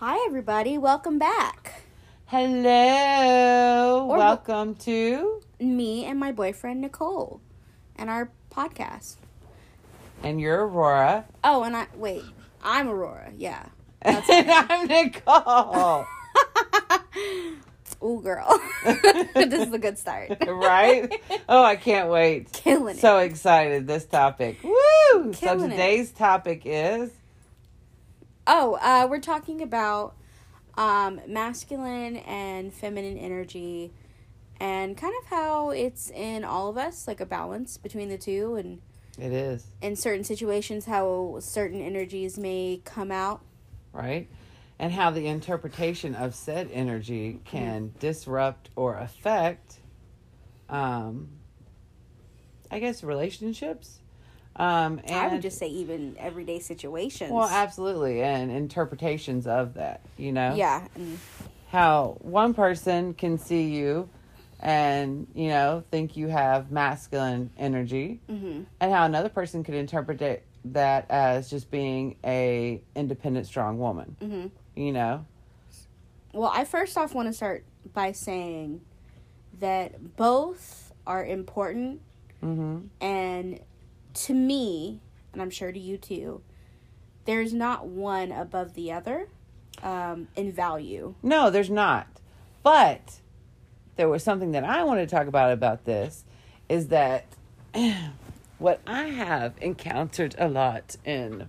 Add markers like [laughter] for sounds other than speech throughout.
Hi, everybody. Welcome back. Hello. Or- Welcome to Me and my boyfriend, Nicole, and our podcast. and you're Aurora. Oh, and I, wait, I'm Aurora. Yeah. [laughs] That's and I'm Nicole. [laughs] Ooh, girl. [laughs] this is a good start. right? Oh, I can't wait. Killing it. So excited this topic. Woo! so Killing it. today's topic is Oh, uh, we're talking about um, masculine and feminine energy and kind of how it's in all of us, like a balance between the two, and it is, in certain situations, how certain energies may come out. right? And how the interpretation of said energy can disrupt or affect um I guess relationships. Um and I would just say even everyday situations. Well, absolutely, and interpretations of that, you know? Yeah, and How one person can see you and, you know, think you have masculine energy, hmm and how another person could interpret it, that as just being a independent, strong woman, hmm you know? Well, I first off want to start by saying that both are important, Mm-hmm. and to me, and I'm sure to you too, there's not one above the other um, in value. No, there's not. But there was something that I wanted to talk about about this is that [clears throat] what I have encountered a lot in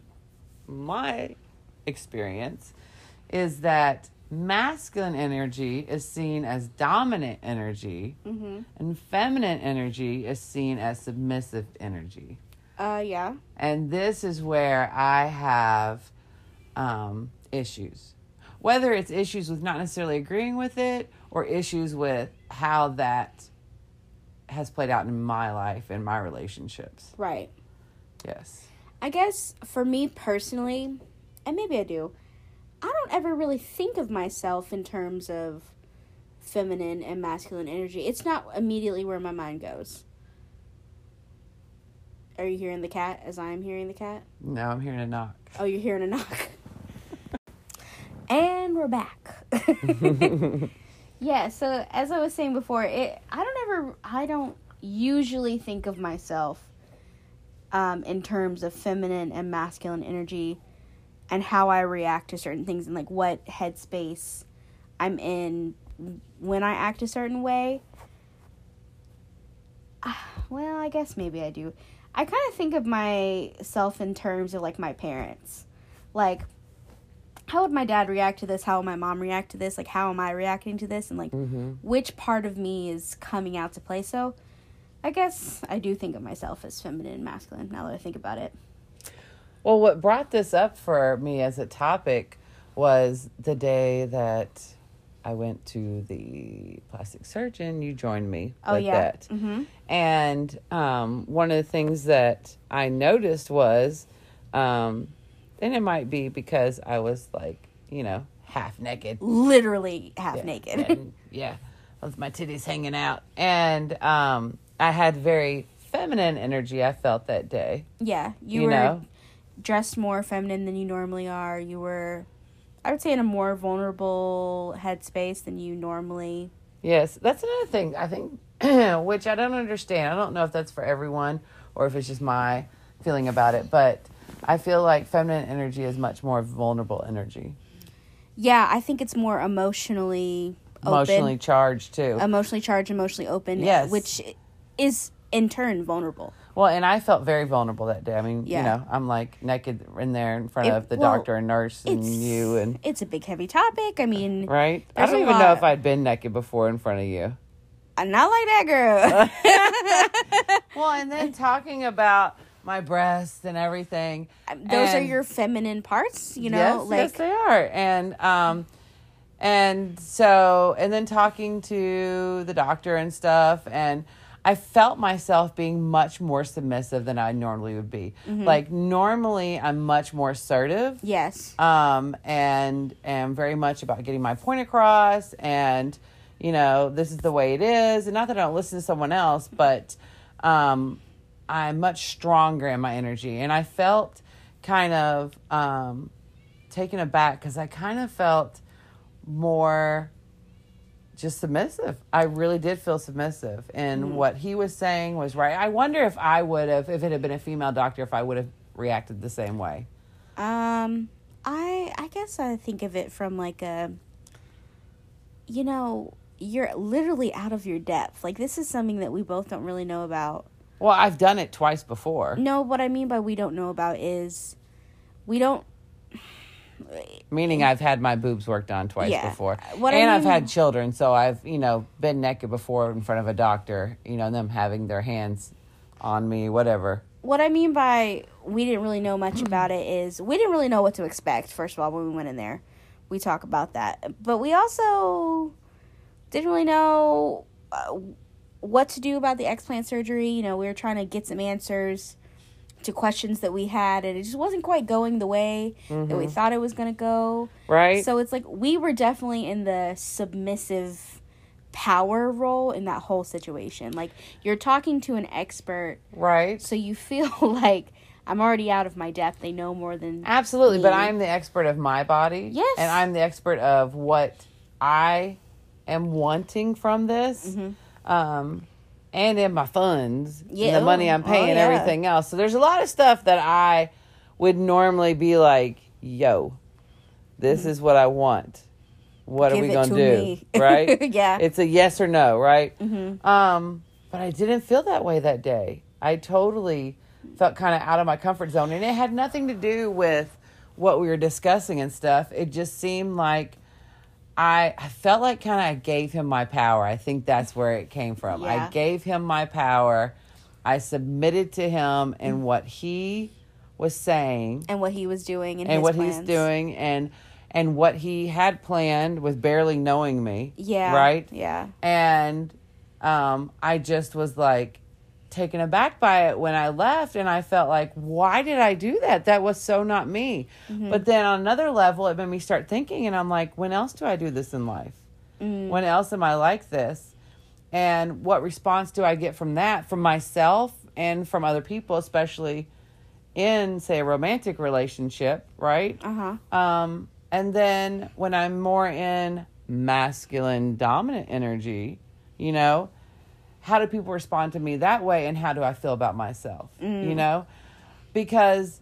my experience is that masculine energy is seen as dominant energy Mm-hmm. and feminine energy is seen as submissive energy. Uh, yeah. And this is where I have um, issues. Whether it's issues with not necessarily agreeing with it or issues with how that has played out in my life and my relationships. Right. Yes. I guess for me personally, and maybe I do, I don't ever really think of myself in terms of feminine and masculine energy. It's not immediately where my mind goes. Are you hearing the cat as I am hearing the cat? No, I'm hearing a knock. Oh, you're hearing a knock. [laughs] and we're back. [laughs] yeah, so as I was saying before, it I don't ever I don't usually think of myself um, in terms of feminine and masculine energy and how I react to certain things and like what headspace I'm in when I act a certain way. [sighs] Well, I guess maybe I do. I kind of think of myself in terms of like my parents. Like, how would my dad react to this? How would my mom react to this? Like, how am I reacting to this? And like, hmm which part of me is coming out to play? So, I guess I do think of myself as feminine and masculine now that I think about it. Well, what brought this up for me as a topic was the day that I went to the plastic surgeon. You joined me Oh, with yeah. that. Mm-hmm. And um, one of the things that I noticed was, um, and it might be because I was like, you know, half naked. Literally half Yeah, naked. and, yeah, with my titties hanging out. And um, I had very feminine energy, I felt that day. yeah, you, You, were know? dressed more feminine than you normally are. You were, I would say, in a more vulnerable headspace than you normally. Yes, that's another thing I think, [clears throat] which I don't understand. I don't know if that's for everyone or if it's just my feeling about it, but I feel like feminine energy is much more vulnerable energy, Yeah, I think it's more emotionally open. emotionally charged too. emotionally charged, emotionally open. Yes. which is in turn vulnerable. Well, and I felt very vulnerable that day. I mean, Yeah. you know, I'm like naked in there in front It- of the well, doctor and nurse and you and it's a big heavy topic. I mean, right. I don't even know if I'd been naked before in front of you. I'm not like that girl. [laughs] Well, and then talking about my breasts and everything. Those are your feminine parts, you know, yes, like yes, they are, and um, and so, and then talking to the doctor and stuff, and I felt myself being much more submissive than I normally would be. Mm-hmm. Like normally, I'm much more assertive, yes, um, and am very much about getting my point across, and you know, this is the way it is, and not that I don't listen to someone else, but um, I'm much stronger in my energy, and I felt kind of um, taken aback because I kind of felt more just submissive. I really did feel submissive, and what he was saying was right. I wonder if I would have, if it had been a female doctor, if I would have reacted the same way. Um, I I guess I think of it from like a, you know, you're literally out of your depth. Like this is something that we both don't really know about. Well, I've done it twice before. No, what I mean by we don't know about is we don't. Meaning, I've had my boobs worked on twice Yeah. before, What I and I've mean- had children, so I've you know been naked before in front of a doctor. You know them having their hands on me, whatever. What I mean by we didn't really know much about it is we didn't really know what to expect. First of all, when we went in there, we talk about that, but we also didn't really know uh, what to do about the explant surgery. You know, we were trying to get some answers to questions that we had, and it just wasn't quite going the way that we thought it was going to go. Right? So it's like we were definitely in the submissive power role in that whole situation. Like you're talking to an expert, right. so you feel [laughs] like I'm already out of my depth. They know more than Absolutely, but. I'm the expert of my body. Yes. And I'm the expert of what I am wanting from this. Mm-hmm. Um, and in my funds, Yeah, and the money oh, I'm paying, oh, yeah. everything else. So there's a lot of stuff that I would normally be like, "Yo, this is what I want. What Mm-hmm. Give are we gonna to do?" me. [laughs] Right? Yeah. It's a yes or no, right? Mhm. Um, but I didn't feel that way that day. I totally felt kind of out of my comfort zone, and it had nothing to do with what we were discussing and stuff. It just seemed like I, I felt like kind of I gave him my power. I think that's where it came from. Yeah. I gave him my power. I submitted to him and what he was saying and what he was doing and, and what plans. he's doing and and what he had planned with barely knowing me. Yeah. Right? Yeah. and um, I just was like taken aback by it when I left, and I felt like, why did I do that? That was so not me. But then on another level, it made me start thinking, and I'm like, when else do I do this in life? When else am I like this? And what response do I get from that, from myself and from other people, especially in, say, a romantic relationship, right? Uh huh. Um, and then when I'm more in masculine dominant energy, you know, how do people respond to me that way and how do I feel about myself? You know? Because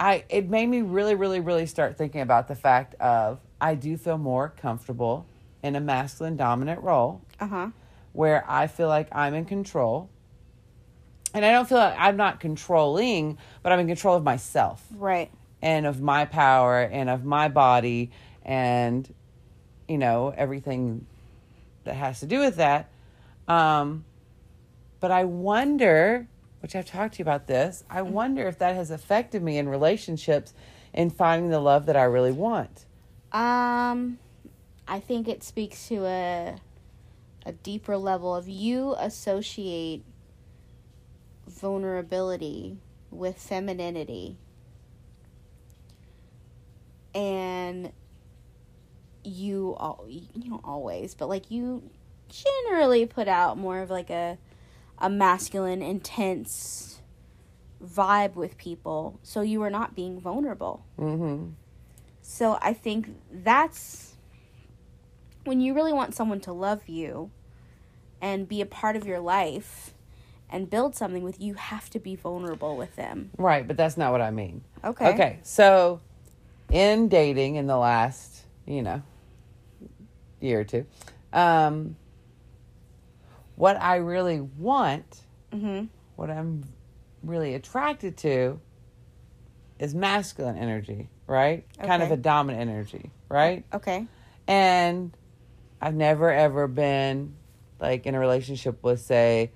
I it made me really, really, really start thinking about the fact of I do feel more comfortable in a masculine dominant role Uh huh. where I feel like I'm in control. And I don't feel like I'm not controlling, but I'm in control of myself Right. and of my power and of my body and you know everything that has to do with that um but i wonder which i've talked to you about this i wonder if that has affected me in relationships in finding the love that i really want. Um, I think it speaks to a a deeper level of you associate vulnerability with femininity, and you all you don't always, but like you generally put out more of like a a masculine, intense vibe with people, so you are not being vulnerable. mm-hmm So I think that's when you really want someone to love you and be a part of your life and build something with you, you have to be vulnerable with them. right but that's not what i mean Okay. okay so in dating in the last you know year or two um what i really want Mhm. what I'm really attracted to is masculine energy, right? Kind of a dominant energy, right? Okay. And I've never ever been like in a relationship with say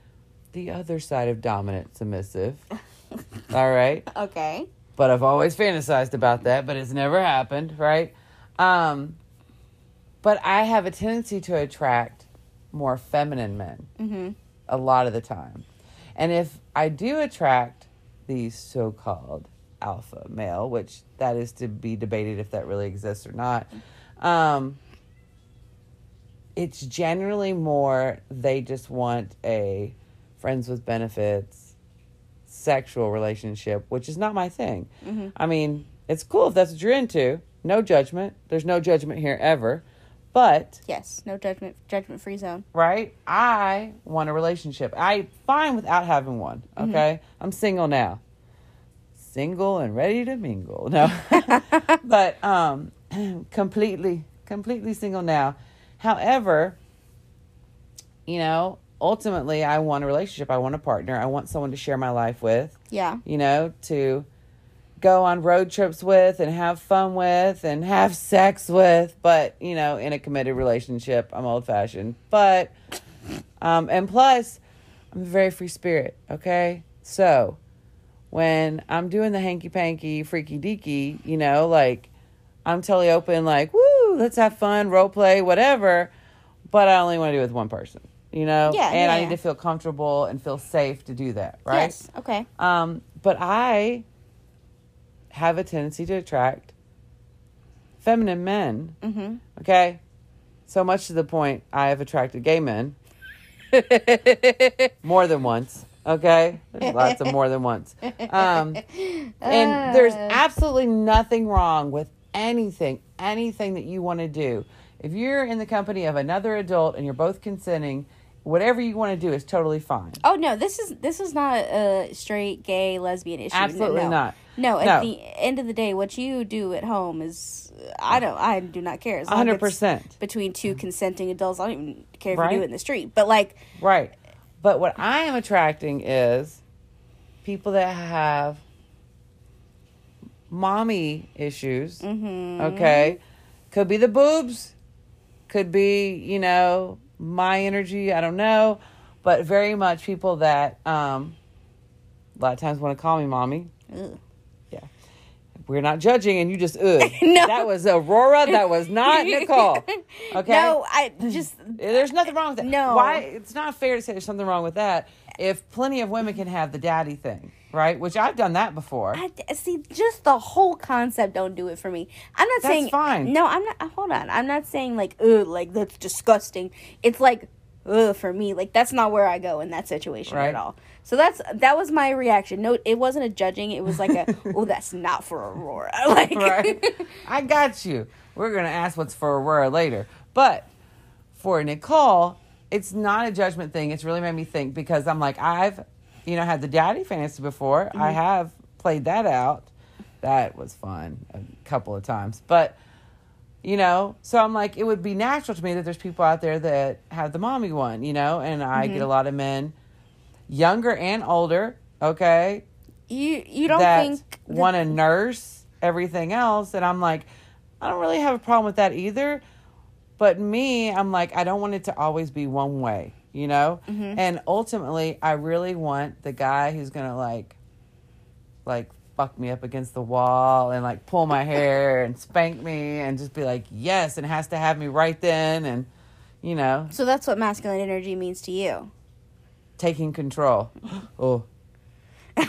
the other side of dominant submissive. [laughs] All right? Okay. But I've always fantasized about that, but it's never happened, right? Um but I have a tendency to attract more feminine men Mhm. a lot of the time. And if I do attract the so called alpha male, which that is to be debated if that really exists or not, um, it's generally more they just want a friends with benefits sexual relationship, which is not my thing. Mhm. I mean, It's cool if that's what you're into. No judgment. There's no judgment here ever. But Yes, no judgment judgment free zone. right? I want a relationship. I fine without having one. Okay, I'm single now, single and ready to mingle. No, [laughs] but um, [clears throat] completely, completely single now. However, you know, ultimately, I want a relationship. I want a partner. I want someone to share my life with. Yeah. You know, to go on road trips with and have fun with and have sex with, but you know, in a committed relationship, I'm old fashioned. But um and plus I'm a very free spirit, okay? So when I'm doing the hanky panky freaky deaky, you know, like I'm totally open, like, woo, let's have fun, role play, whatever. But I only want to do it with one person, you know? Yeah, And I yeah. need to feel comfortable and feel safe to do that, right? Yes. Okay. Um, but I have a tendency to attract feminine men. Mm-hmm. Okay. So much to the point I have attracted gay men [laughs] more than once. Okay. There's lots of more than once. Um, and [laughs] there's Uh. absolutely nothing wrong with anything, anything that you want to do. If you're in the company of another adult and you're both consenting, whatever you want to do is totally fine. Oh no, this is this is not a straight gay lesbian issue. No, Absolutely no. not. No, at No. the end of the day, what you do at home is I don't I do not care. As hundred percent. between two consenting adults. I don't even care if Right. you do it in the street. But like, Right. But what I am attracting is people that have mommy issues. mhm. Okay. Could be the boobs. Could be, you know, my energy. I don't know. But very much people that um, a lot of times want to call me mommy. Ugh. We're not judging, and you just ugh. [laughs] No. That was Aurora. That was not [laughs] Nicole. Okay. No, I just eh, There's nothing wrong with that. No. Why? It's not fair to say there's something wrong with that if plenty of women can have the daddy thing, right? Which I've done that before. I see. Just the whole concept don't do it for me. I'm not That's saying fine. No, I'm not. Uh, hold on. I'm not saying like ugh, like that's disgusting. It's like ugh for me. Like that's not where I go in that situation Right. at all. So that's that was my reaction. No, it wasn't a judging. It was like a [laughs] oh, that's not for Aurora. [laughs] Like right? [laughs] I got you. We're gonna ask what's for Aurora later, but for Nicole, it's not a judgment thing. It's really made me think because I'm like I've, you know, had the daddy fantasy before. I mm-hmm. have played that out. That was fun a couple of times, but you know, so I'm like, it would be natural to me that there's people out there that have the mommy one, you know, and I get a mm-hmm. lot of men, younger and older, okay, you you don't that think want to nurse everything else and i'm like i don't really have a problem with that either but me i'm like i don't want it to always be one way you know Mm-hmm. and ultimately i really want the guy who's gonna like like fuck me up against the wall and like pull my hair and spank me and just be like yes and has to have me right then and you know So that's what masculine energy means to you. Taking control oh [laughs]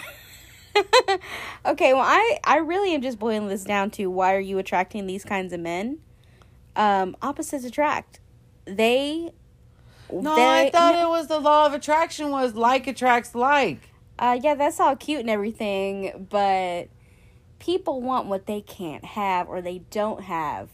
Okay, well, I I really am just boiling this down to why are you attracting these kinds of men? Um, opposites attract. They. no they- i thought no- it was the law of attraction was like attracts like Uh, yeah, that's all cute and everything, but people want what they can't have or they don't have.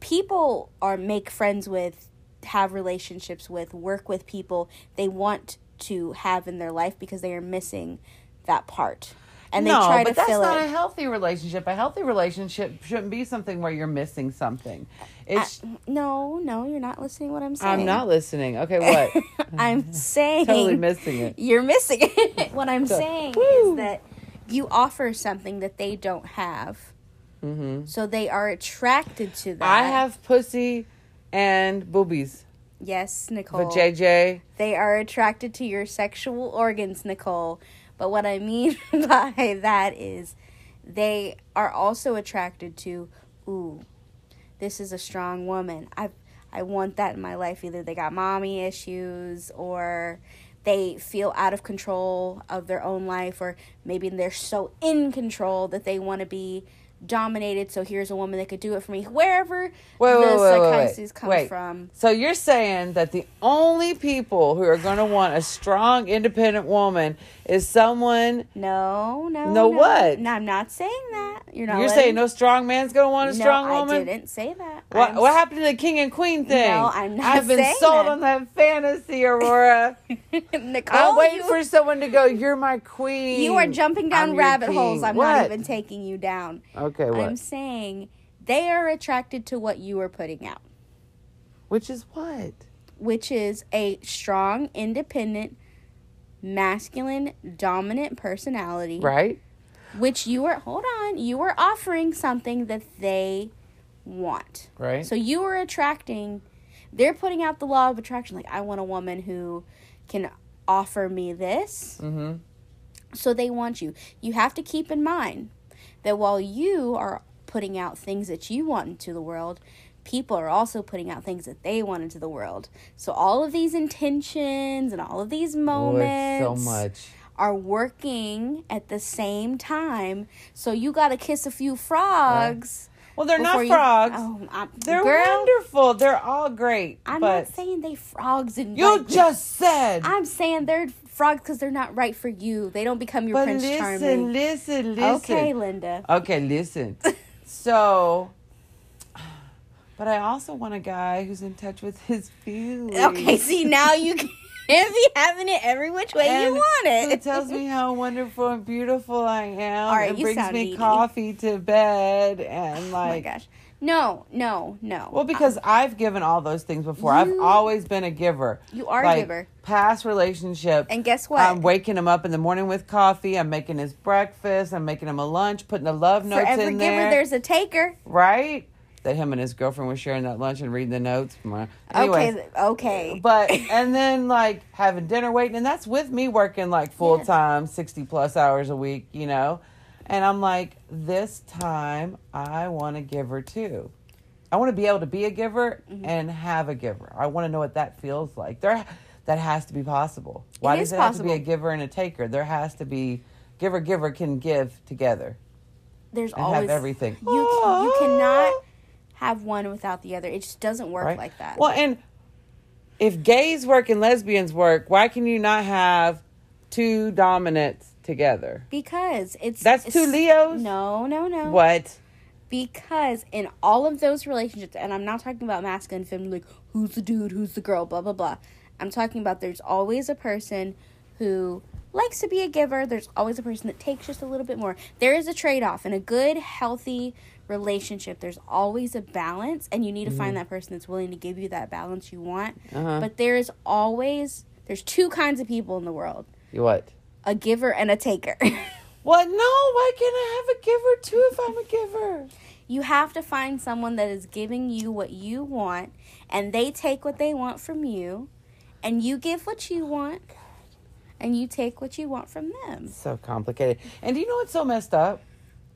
People are make friends with, have relationships with, work with people they want to have in their life because they are missing that part. And they no, try but to that's fill not it. a healthy relationship. A healthy relationship shouldn't be something where you're missing something. It's. no, no, you're not listening to what I'm saying. I'm not listening. Okay, what? [laughs] I'm [laughs] saying totally missing it. you're missing [laughs] it. what I'm So- saying Woo. is that you offer something that they don't have. hmm So they are attracted to that. I have pussy and boobies. yes, Nicole. But JJ, They are attracted to your sexual organs, Nicole. But what I mean [laughs] by that is they are also attracted to, ooh, this is a strong woman. I I want that in my life. Either they got mommy issues or they feel out of control of their own life or maybe they're so in control that they want to be dominated, so here's a woman that could do it for me. Wherever Wait, the psychosis comes from. So you're saying that the only people who are going to want a strong, independent woman is someone. No, no. No, what? No, I'm not saying that. You're not You're letting- saying no strong man's going to want a No, strong woman. I didn't say that. What, I'm what happened to the king and queen thing? No, I'm not I've been sold that. on that fantasy, Aurora. [laughs] Nicole, I'm waiting you, for someone to go. You're my queen. you are jumping down I'm rabbit holes. I'm What? not even taking you down. Okay, what? I'm saying they are attracted to what you are putting out, Which is what? which is a strong, independent, masculine, dominant personality. Right? Which you are, hold on, you are offering something that they want. Right? So you are attracting, they're putting out the law of attraction. Like, I want a woman who can offer me this. mm-hmm. So they want you. You have to keep in mind that while you are putting out things that you want into the world, people are also putting out things that they want into the world. So all of these intentions and all of these Oh, it's moments so much. are working at the same time. So you got to kiss a few frogs. Well, they're before not you- frogs. Oh, I'm, They're girl, wonderful. They're all great. I'm but not saying they frogs and you like- just said. I'm saying they're frogs because they're not right for you. They don't become your but prince listen, charming. listen, listen. Okay, Linda. Okay, listen. [laughs] so, but I also want a guy who's in touch with his feelings. Okay, see now you [laughs] can't be having it every which way you want it. It tells me how wonderful and beautiful I am All right, and you brings me needy. coffee to bed and like. oh my gosh. No, no, no. Well, because I've given all those things before. I've always been a giver. You are a giver. Past relationship. And guess what? I'm waking him up in the morning with coffee. I'm making his breakfast. I'm making him a lunch. Putting the love For notes every in giver, there. there's a taker. right. That him and his girlfriend were sharing that lunch and reading the notes. Anyways, Okay, okay. but and then like having dinner waiting, and that's with me working like full time, sixty plus hours a week, you know. And I'm like, this time I want to give her too. I want to be able to be a giver Mm-hmm. and have a giver. I want to know what that feels like. There, that has to be possible. Why It does it have to be a giver and a taker? There has to be giver giver can give together There's and always have everything. You you cannot have one without the other. It just doesn't work right? like that. Well, and if gays work and lesbians work, why can you not have two dominants together? because it's That's two Leos? No, no, no. What? Because in all of those relationships, and I'm not talking about masculine and feminine, like who's the dude, who's the girl, blah blah blah. I'm talking about there's always a person who likes to be a giver. There's always a person that takes just a little bit more. There is a trade off in a good, healthy relationship. There's always a balance, and you need to find that person that's willing to give you that balance you want. Uh-huh. But there is always there's two kinds of people in the world: You What? a giver and a taker. [laughs] What? No, why can't I have a giver too if I'm a giver? You have to find someone that is giving you what you want, and they take what they want from you, and you give what you want, and you take what you want from them. So complicated. And do you know what's so messed up?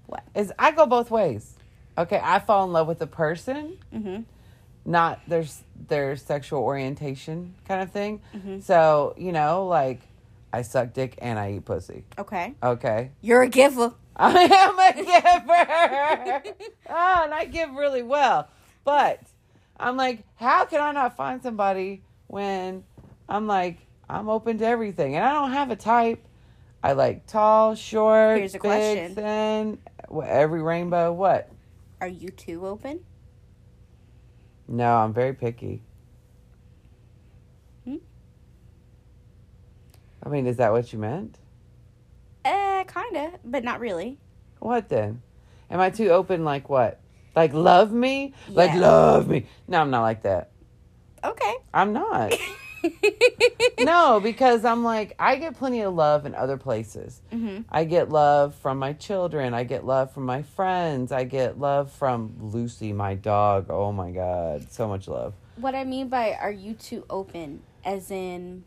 What? Is I go both ways. Okay, I fall in love with a person, Mm-hmm. not their their sexual orientation kind of thing. Mm-hmm. So you know, like I suck dick and I eat pussy. Okay. Okay, You're a giver. [laughs] I am a [laughs] giver. oh, and I give really well. But I'm like, how can I not find somebody when I'm like, I'm open to everything and I don't have a type. I like tall, short, Here's a big, question. thin, every rainbow. What? Are you too open? No, I'm very picky. Hmm? I mean, is that what you meant? Eh, kinda, but not really. What then? Am I too open? Like what? Like love me? Like love me? No, I'm not like that. Okay. I'm not. [laughs] [laughs] no, because I'm like I get plenty of love in other places. hmm I get love from my children. I get love from my friends. I get love from Lucy, my dog. Oh my god, so much love. What I mean by are you too open, as in,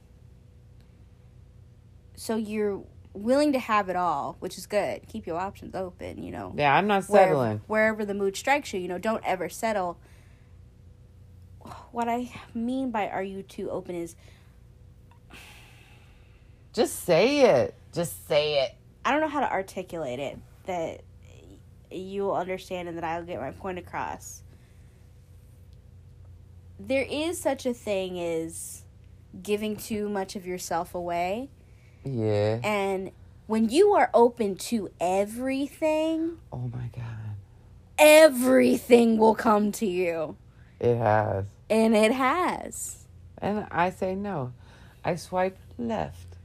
so you're willing to have it all, which is good. Keep your options open, you know. Yeah, I'm not wherever, settling. wherever the mood strikes you, you know, don't ever settle. What I mean by are you too open is Just say it. Just say it. I don't know how to articulate it that you'll understand and that I'll get my point across. There is such a thing as giving too much of yourself away. Yeah. And when you are open to everything, Oh my god. everything will come to you. It has. And it has. And I say no. I swipe left.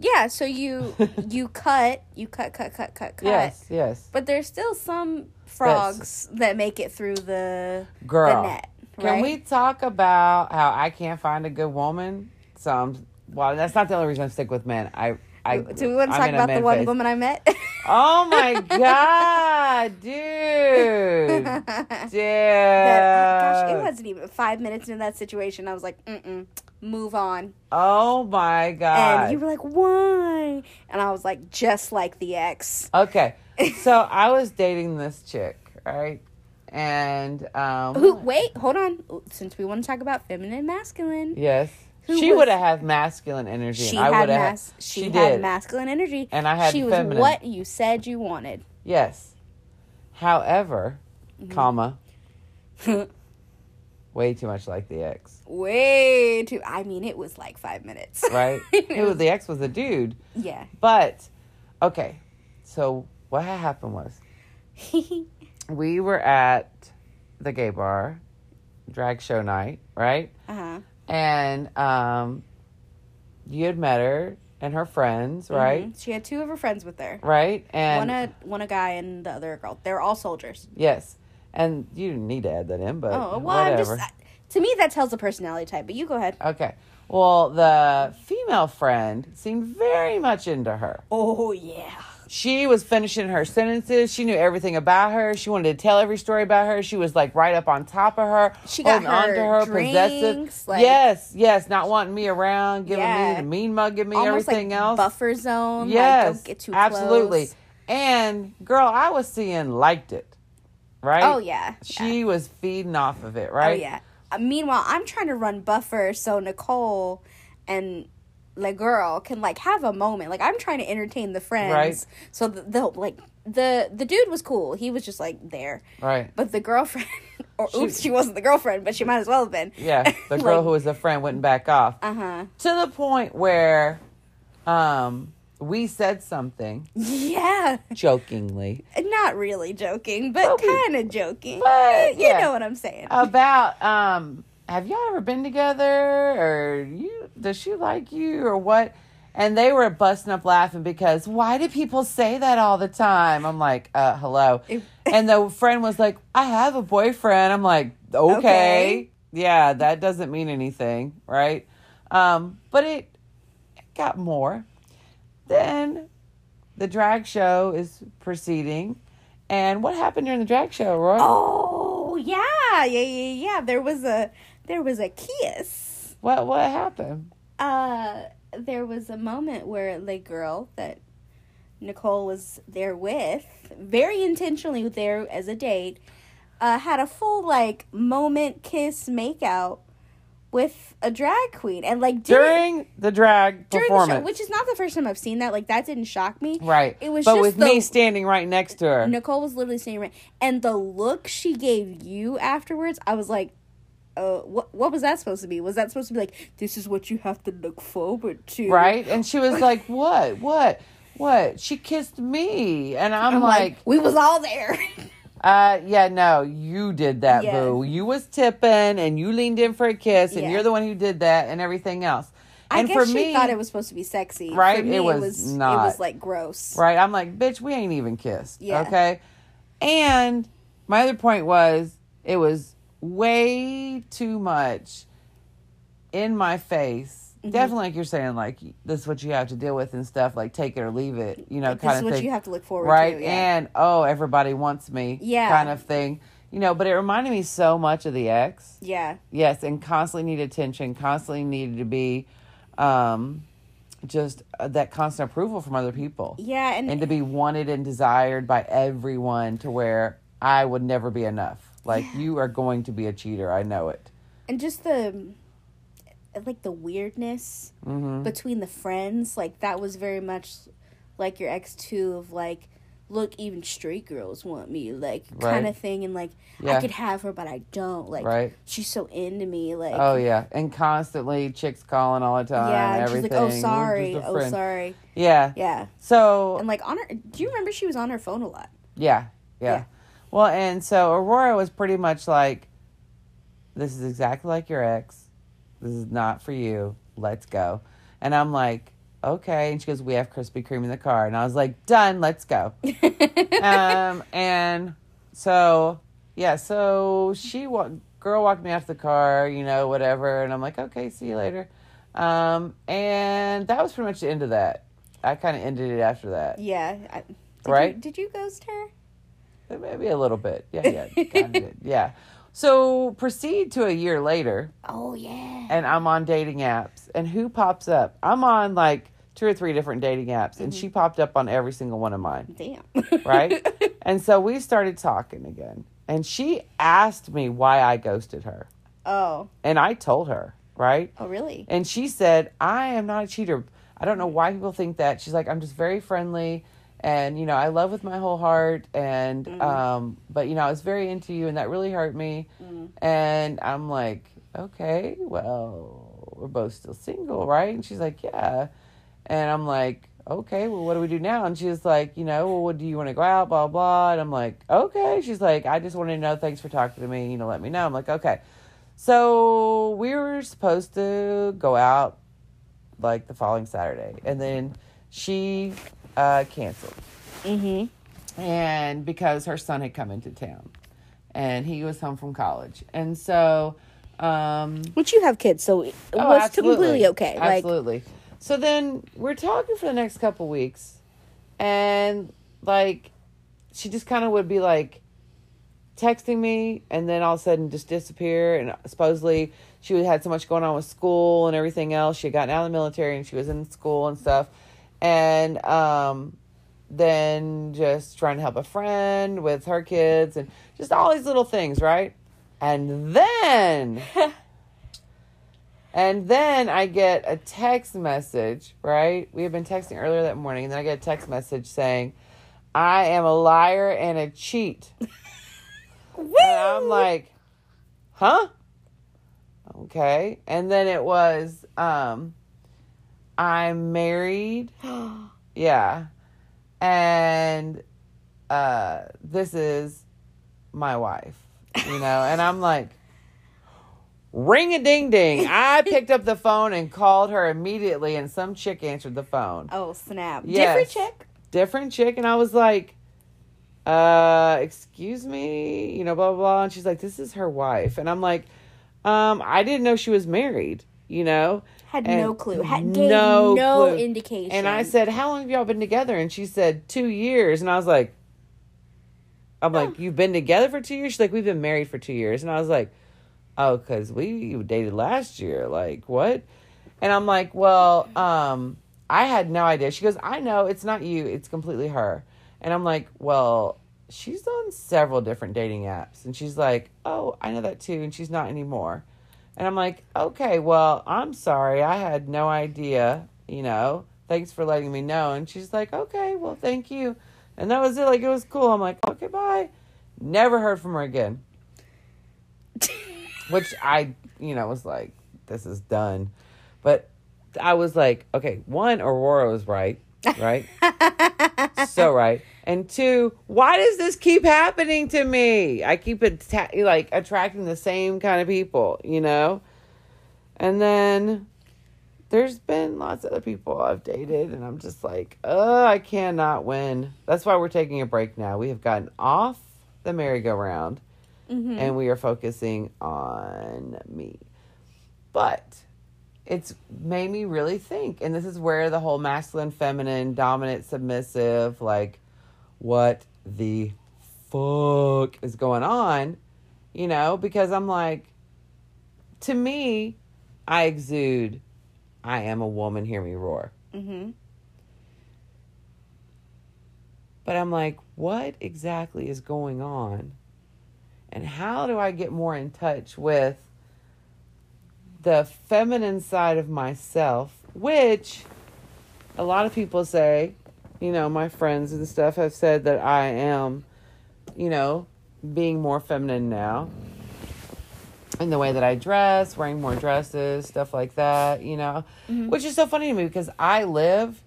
Yeah, so you [laughs] you cut, you cut, cut, cut, cut, cut. Yes, yes. But there's still some frogs that make it through the Girl. the net. Can we talk about how I can't find a good woman? So I'm, well, that's not the only reason I stick with men. I, I Do we want to talk about the one phase. woman I met? [laughs] Oh my god, [laughs] dude, [laughs] dude. That- gosh, it wasn't even five minutes into that situation. I was like, mm-mm, move on. Oh my god. And you were like, why? And I was like, just like the ex. okay, so I was dating this chick, right? And um, Who? Wait, hold on. Since we want to talk about feminine masculine, yes, Who she would have had masculine energy. she and I had would have. mas- she, had did. masculine energy, And I had she was feminine. what you said you wanted. Yes. However, Mm-hmm. comma, [laughs] way too much like the ex, Way too. I mean, it was like five minutes, [laughs] right? it was the ex was a dude, yeah. but okay. So what happened was [laughs] we were at the gay bar, drag show night, right? uh huh. And um, you had met her and her friends, right? She had two of her friends with her. Right? And one a one a guy and the other a girl. They're all soldiers. yes, and you didn't need to add that in, but Oh well, I'm just. To me, that tells a personality type. But you go ahead. Okay. Well, the female friend seemed very much into her. Oh yeah. She was finishing her sentences. She knew everything about her. She wanted to tell every story about her. She was like right up on top of her. She got her to her, drinks, like- yes, yes, not wanting me around, giving Yeah. me the mean mugging me, Almost everything like else. buffer zone. yes, Like, don't get too absolutely. close. And girl, I was seeing liked it, right? Oh yeah. She was feeding off of it, right? Oh yeah. Uh, meanwhile, I'm trying to run buffer so Nicole and the girl can like have a moment. Like I'm trying to entertain the friends. Right. So the, the like the the dude was cool. He was just like there. Right. But the girlfriend, [laughs] or She- oops, she wasn't the girlfriend, but she might as well have been. Yeah, [laughs] the girl Like- who was a friend wouldn't back off. Uh huh. to the point where um we said something Yeah. jokingly Not really joking, but kind of joking. but, you know what I'm saying. about um have y'all ever been together? Or you does she like you or what? And they were busting up laughing because why do people say that all the time? I'm like uh hello. [laughs] And the friend was like i have a boyfriend. I'm like okay, Okay. yeah that doesn't mean anything right? Um but it got more. Then the drag show is proceeding. And what happened during the drag show roy? Oh yeah, yeah, yeah, yeah. There was a there was a kiss. what what happened Uh, there was a moment where the girl that Nicole was there with, very intentionally there as a date, uh, had a full like moment kiss makeout with a drag queen, and like during the drag during the performance, show, which is not the first time I've seen that. Like that didn't shock me. right? It was but with the- me standing right next to her. Nicole was literally saying right, and the look she gave you afterwards, I was like, uh, what what was that supposed to be? Was that supposed to be like this is what you have to look forward to? right? And she was [laughs] like, "What? What? What?" She kissed me, and I'm, I'm like, like, we was all there. [laughs] "Uh, yeah, no, you did that, Yeah. boo. You was tipping, and you leaned in for a kiss, and Yeah. you're the one who did that, and everything else." I And guess for she me, thought it was supposed to be sexy. Right? For me, It it was was, not. It was like gross. right? I'm like, "Bitch, we ain't even kissed." Yeah. Okay. And my other point was, it was way too much in my face. Mm-hmm. Definitely, like you're saying, like this is what you have to deal with and stuff. Like take it or leave it, you know, Like, this kind is of what thing. you have to look forward right? to. Yeah. And oh, everybody wants me, Yeah. kind of thing. You know, but it reminded me so much of the ex. yeah. Yes, and constantly needed attention, constantly needed to be, um, just uh, that constant approval from other people Yeah, and, and to be wanted and desired by everyone to where I would never be enough. Like you are going to be a cheater. I know it. and just the like the weirdness hmm between the friends like that was very much like your ex too of like look, even straight girls want me, like Right. kind of thing, and like Yeah. I could have her, but I don't. Like Right. she's so into me, like Oh yeah, and constantly chicks calling all the time. yeah, and she's like, oh sorry, oh sorry, Yeah. yeah, So and like on her. Do you remember she was on her phone a lot? Yeah, yeah. Yeah. Well, and so Aurora was pretty much like, "This is exactly like your ex. This is not for you. Let's go." And I'm like, "Okay." And she goes, "We have Krispy Kreme in the car." And I was like, "Done. Let's go." [laughs] um, and so yeah, so she wa- girl walked me out the car, you know, whatever, and I'm like, "Okay, see you later." Um, and that was pretty much the end of that. I kind of ended it after that. yeah, I, did Right? You, did you ghost her? Maybe a little bit. Yeah, yeah. [laughs] kinda. Yeah. So proceed to a year later, Oh yeah. and I'm on dating apps. And who pops up? I'm on like two or three different dating apps, and she mm-hmm. popped up on every single one of mine. Damn. [laughs] Right? and so we started talking again. And she asked me why I ghosted her. oh. And I told her, right? Oh really? And she said, I am not a cheater. I don't know why people think that. She's like, I'm just very friendly and you know, I love with my whole heart and um but you know, I was very into you and that really hurt me. And I'm like, Okay, well, we're both still single, right? And she's like, Yeah. And I'm like, Okay, well what do we do now? And she's like, you know, well what do you want to go out, blah blah and I'm like, Okay. She's like, I just wanted to know, thanks for talking to me, you know, let me know. I'm like, Okay. So we were supposed to go out like the following Saturday, and then she uh, canceled, Mm-hmm. and because her son had come into town, and he was home from college, and so um, Which you have kids, so it oh, was absolutely. completely okay. Like Absolutely. so then we're talking for the next couple weeks, and like she just kind of would be like texting me and then all of a sudden just disappear and supposedly she had so much going on with school and everything else she had gotten out of the military and she was in school and stuff and um then just trying to help a friend with her kids and just all these little things right and then [laughs] and then I get a text message, right? We had been texting earlier that morning, and then I get a text message saying, I am a liar and a cheat. [laughs] And I'm like, huh? Okay. And then it was, um, I'm married. [gasps] yeah. And uh, this is my wife, you know? and I'm like, ring a ding ding. [laughs] I picked up the phone and called her immediately, and some chick answered the phone oh snap! Yes. Different chick. different chick and I was like, uh, excuse me, you know, blah blah blah. And she's like, This is her wife. And I'm like, um, I didn't know she was married, you know? Had And no clue. Had gave no no, clue. indication. And I said, How long have y'all been together? And she said, Two years. And I was like, I'm like, You've been together for two years? She's like, We've been married for two years. And I was like, Oh, because we dated last year. Like, what? And I'm like, Well, um, I had no idea. She goes, I know it's not you, it's completely her. And I'm like, Well, she's on several different dating apps. And she's like, Oh, I know that too. And she's not anymore. And I'm like, Okay, well, I'm sorry. I had no idea, you know. Thanks for letting me know. And she's like, Okay, well, thank you. And that was it. Like, it was cool. I'm like, Okay, bye. Never heard from her again. [laughs] Which I, you know, was like, This is done. But I was like, okay, one, Aurora was right, right? [laughs] so right. And two, why does this keep happening to me? I keep atta- like attracting the same kind of people, you know? And then there's been lots of other people I've dated, and I'm just like, uh, I cannot win. That's why we're taking a break now. We have gotten off the merry-go-round Mhm. and we are focusing on me. But it's made me really think. And this is where the whole masculine, feminine, dominant, submissive, like, what the fuck is going on? You know, because I'm like, to me, I exude, I am a woman, hear me roar. Mhm. But I'm like, what exactly is going on? And how do I get more in touch with the feminine side of myself, which a lot of people say you know, my friends and stuff have said that I am, you know, being more feminine now. In the way that I dress, wearing more dresses, stuff like that, you know, which is so funny to me because I live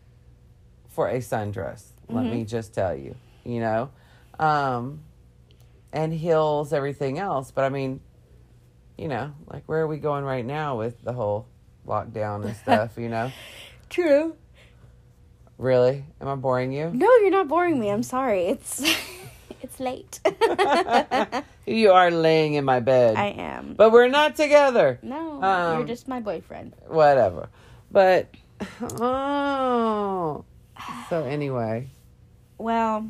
for a sundress. Let me just tell you, you know, um, and heels, everything else. But I mean, you know, like where are we going right now with the whole lockdown and [laughs] stuff, you know? True. Really? Am I boring you? No, you're not boring me. I'm sorry. It's [laughs] it's late. [laughs] You are laying in my bed. I am. but we're not together. No, Um, you're just my boyfriend. Whatever. But oh. So anyway, Well,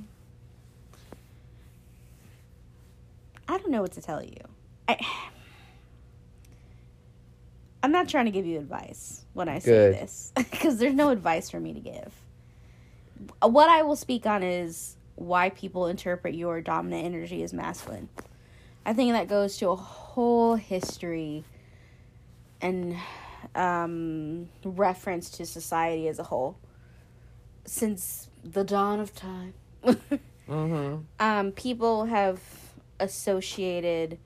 I don't know what to tell you. I I'm not trying to give you advice when I say Good. this [laughs] because there's no advice for me to give. What I will speak on is why people interpret your dominant energy as masculine. I think that goes to a whole history and um, reference to society as a whole since the dawn of time. [laughs] mm-hmm. um, people have associated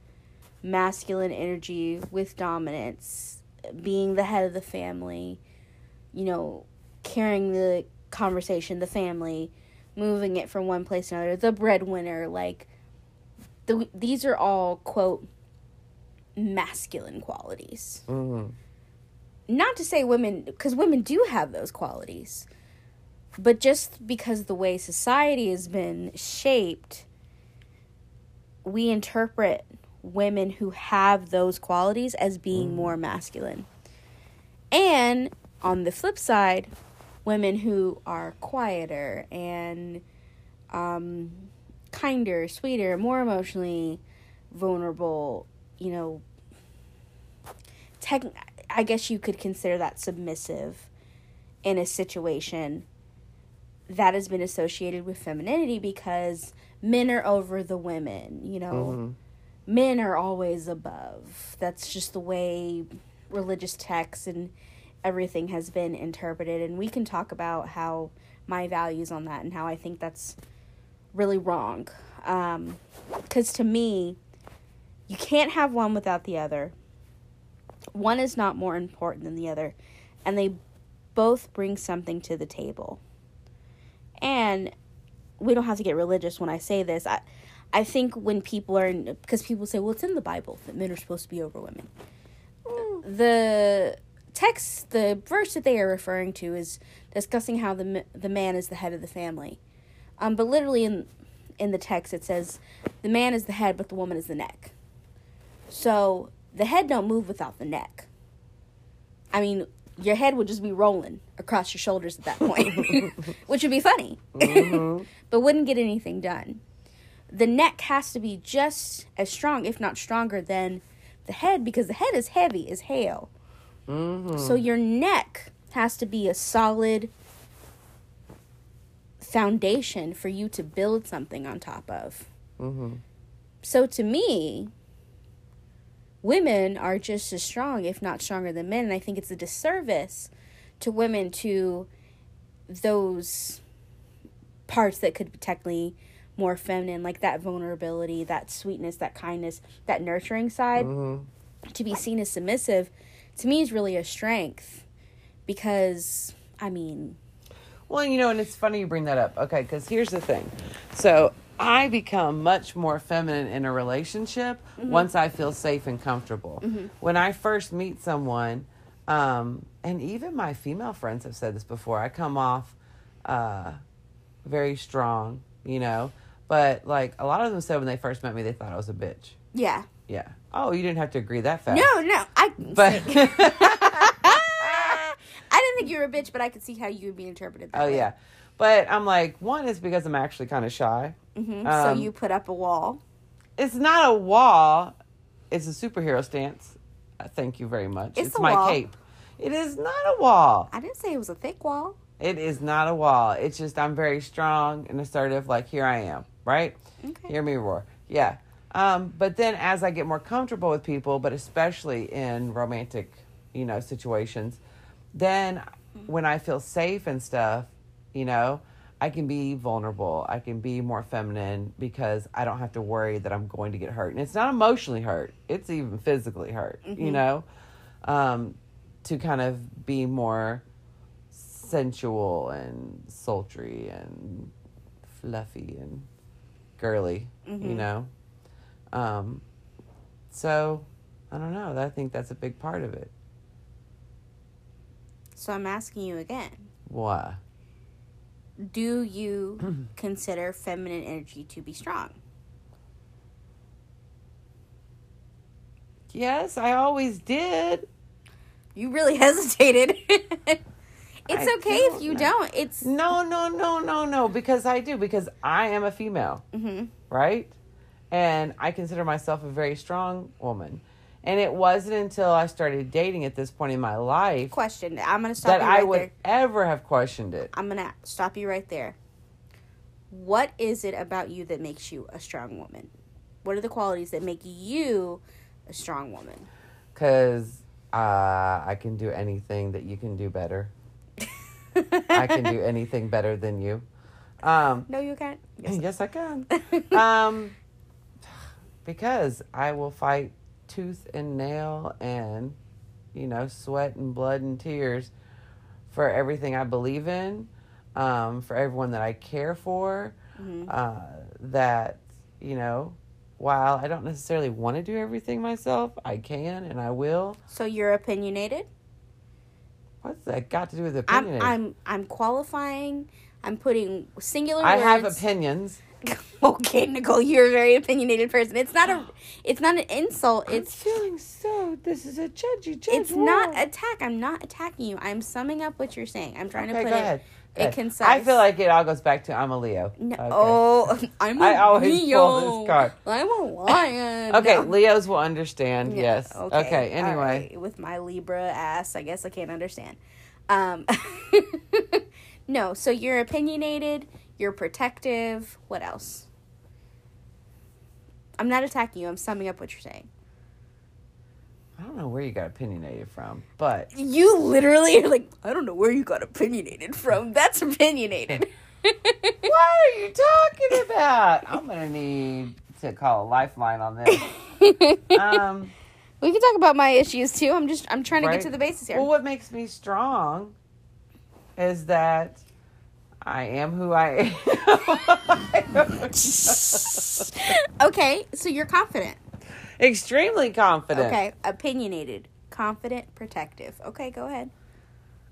masculine energy with dominance, being the head of the family, you know, carrying the conversation, the family, moving it from one place to another, the breadwinner, like, the, these are all, quote, masculine qualities. Mm-hmm. Not to say women, because women do have those qualities, but just because the way society has been shaped, we interpret women who have those qualities as being more masculine. And on the flip side, women who are quieter and um, kinder, sweeter, more emotionally vulnerable, you know, tech, I guess you could consider that submissive in a situation that has been associated with femininity because men are over the women, you know. Mhm. Men are always above. That's just the way religious texts and everything has been interpreted and we can talk about how my values on that and how I think that's really wrong. Um cuz to me you can't have one without the other. One is not more important than the other and they both bring something to the table. And we don't have to get religious when I say this. I I think when people are because people say, "Well, it's in the Bible that men are supposed to be over women." The text, the verse that they are referring to, is discussing how the the man is the head of the family. Um, but literally in in the text, it says, "The man is the head, but the woman is the neck." So the head don't move without the neck. I mean, your head would just be rolling across your shoulders at that point, [laughs] which would be funny, [laughs] but wouldn't get anything done. The neck has to be just as strong, if not stronger, than the head because the head is heavy as hell. Mm-hmm. So your neck has to be a solid foundation for you to build something on top of. Mm-hmm. So to me, women are just as strong, if not stronger than men. And I think it's a disservice to women to those parts that could be technically more feminine, like that vulnerability, that sweetness, that kindness, that nurturing side, Mm-hmm. to be seen as submissive, to me is really a strength. Because, I mean, Well, you know, and it's funny you bring that up. Okay, because here's the thing. So I become much more feminine in a relationship once I feel safe and comfortable. When I first meet someone, um, and even my female friends have said this before, I come off uh, very strong, you know. But like a lot of them said when they first met me, they thought I was a bitch. yeah. Yeah. Oh, you didn't have to agree that fast. No, no. I, But [laughs] [laughs] I didn't think you were a bitch, but I could see how you would be interpreted that oh way. yeah. But I'm like, one is because I'm actually kind of shy. hmm Um, so you put up a wall. It's not a wall. It's a superhero stance. Uh, Thank you very much. It's It's, my wall. cape. It is not a wall. I didn't say it was a thick wall. It is not a wall. It's just I'm very strong and assertive. Like here I am, right? Okay. Hear me roar. Yeah. Um, but then as I get more comfortable with people, but especially in romantic, you know, situations, then when I feel safe and stuff, you know, I can be vulnerable. I can be more feminine because I don't have to worry that I'm going to get hurt. And it's not emotionally hurt, it's even physically hurt, you know? Um, to kind of be more sensual and sultry and fluffy and girly, you know? Um, so, I don't know. I think that's a big part of it. So I'm asking you again. Why? Do you [clears throat] consider feminine energy to be strong? Yes, I always did. You really [laughs] hesitated. it's I okay if you know. don't. It's No, no, no, no, no, because I do, because I am a female, Mhm. right? And I consider myself a very strong woman. And it wasn't until I started dating at this point in my life question. I'm gonna stop that you I right would there. ever have questioned it. I'm gonna stop you right there. What is it about you that makes you a strong woman? What are the qualities that make you a strong woman? Because uh, I can do anything that you can do better. I can do [laughs] anything better than you. Um, No, you can't. [laughs] Yes, I can. [laughs] um, because I will fight tooth and nail and, you know, sweat and blood and tears for everything I believe in, um, for everyone that I care for. Mhm. Uh, that, you know, while I don't necessarily want to do everything myself, I can and I will. So you're opinionated. What's that got to do with I'm opinion? I'm I'm qualifying. I'm putting singular I words. have opinions. [laughs] okay, Nicole, you're a very opinionated person. It's not a [sighs] it's not an insult. I'm It's feeling so. This is a judgy, judge. it's not attack. I'm not attacking you. I'm summing up what you're saying. I'm trying Okay, to put ahead. it Go it ahead. concise. I feel like it all goes back to I'm a Leo. no, Okay. oh, [laughs] I'm a I always Leo. pull this card. I'm a lion. Okay, No. Leos will understand. Yeah, yes. Okay. all anyway, right. with my Libra ass, I guess I can't understand. Um, [laughs] no, so you're opinionated. You're protective. What else? I'm not attacking you. I'm summing up what you're saying. I don't know where you got opinionated from, but You literally are like, I don't know where you got opinionated from. That's opinionated. [laughs] what are you talking about? I'm gonna need to call a lifeline on this. [laughs] Um, we can talk about my issues too. I'm just I'm trying to get to the basis here. well, what makes me strong is that I am who I am. [laughs] okay, so you're confident. Extremely confident. Okay, opinionated, confident, protective. Okay, go ahead.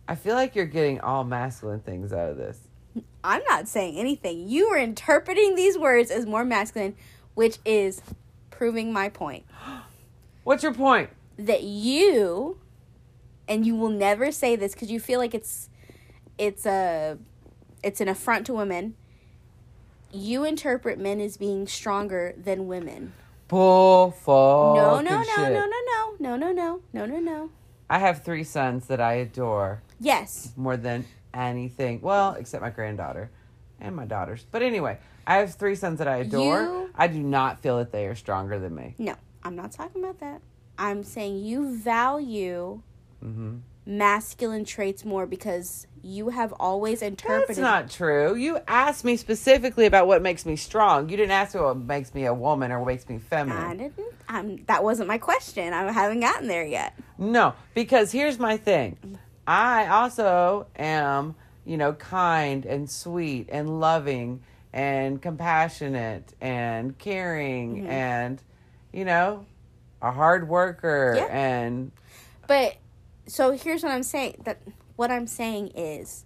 I feel like you're getting all masculine things out of this. I'm not saying anything. You are interpreting these words as more masculine, which is proving my point [gasps] What's your point? that you and you will never say this cuz you feel like it's it's a it's an affront to women. You interpret men as being stronger than women. Bull no, no, no, no, no, no. No, no, no. No, no, no. I have three sons that I adore Yes. more than anything. Well, except my granddaughter and my daughters. But anyway, I have three sons that I adore. You- I do not feel that they are stronger than me. No, I'm not talking about that. I'm saying you value hmm masculine traits more because you have always interpreted That's not true. You asked me specifically about what makes me strong. You didn't ask me what makes me a woman or what makes me feminine. I didn't. Um, that wasn't my question. I haven't gotten there yet. No, because here's my thing. I also am, you know, kind and sweet and loving and compassionate and caring Mm-hmm. and, you know, a hard worker Yeah. and But so here's what I'm saying. That what I'm saying is,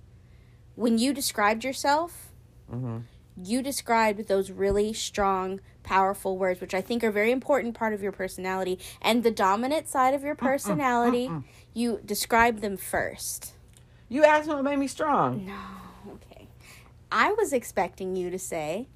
when you described yourself, mhm. you described those really strong, powerful words, which I think are a very important part of your personality and the dominant side of your personality. You described them first. you asked me what made me strong. No, okay. I was expecting you to say,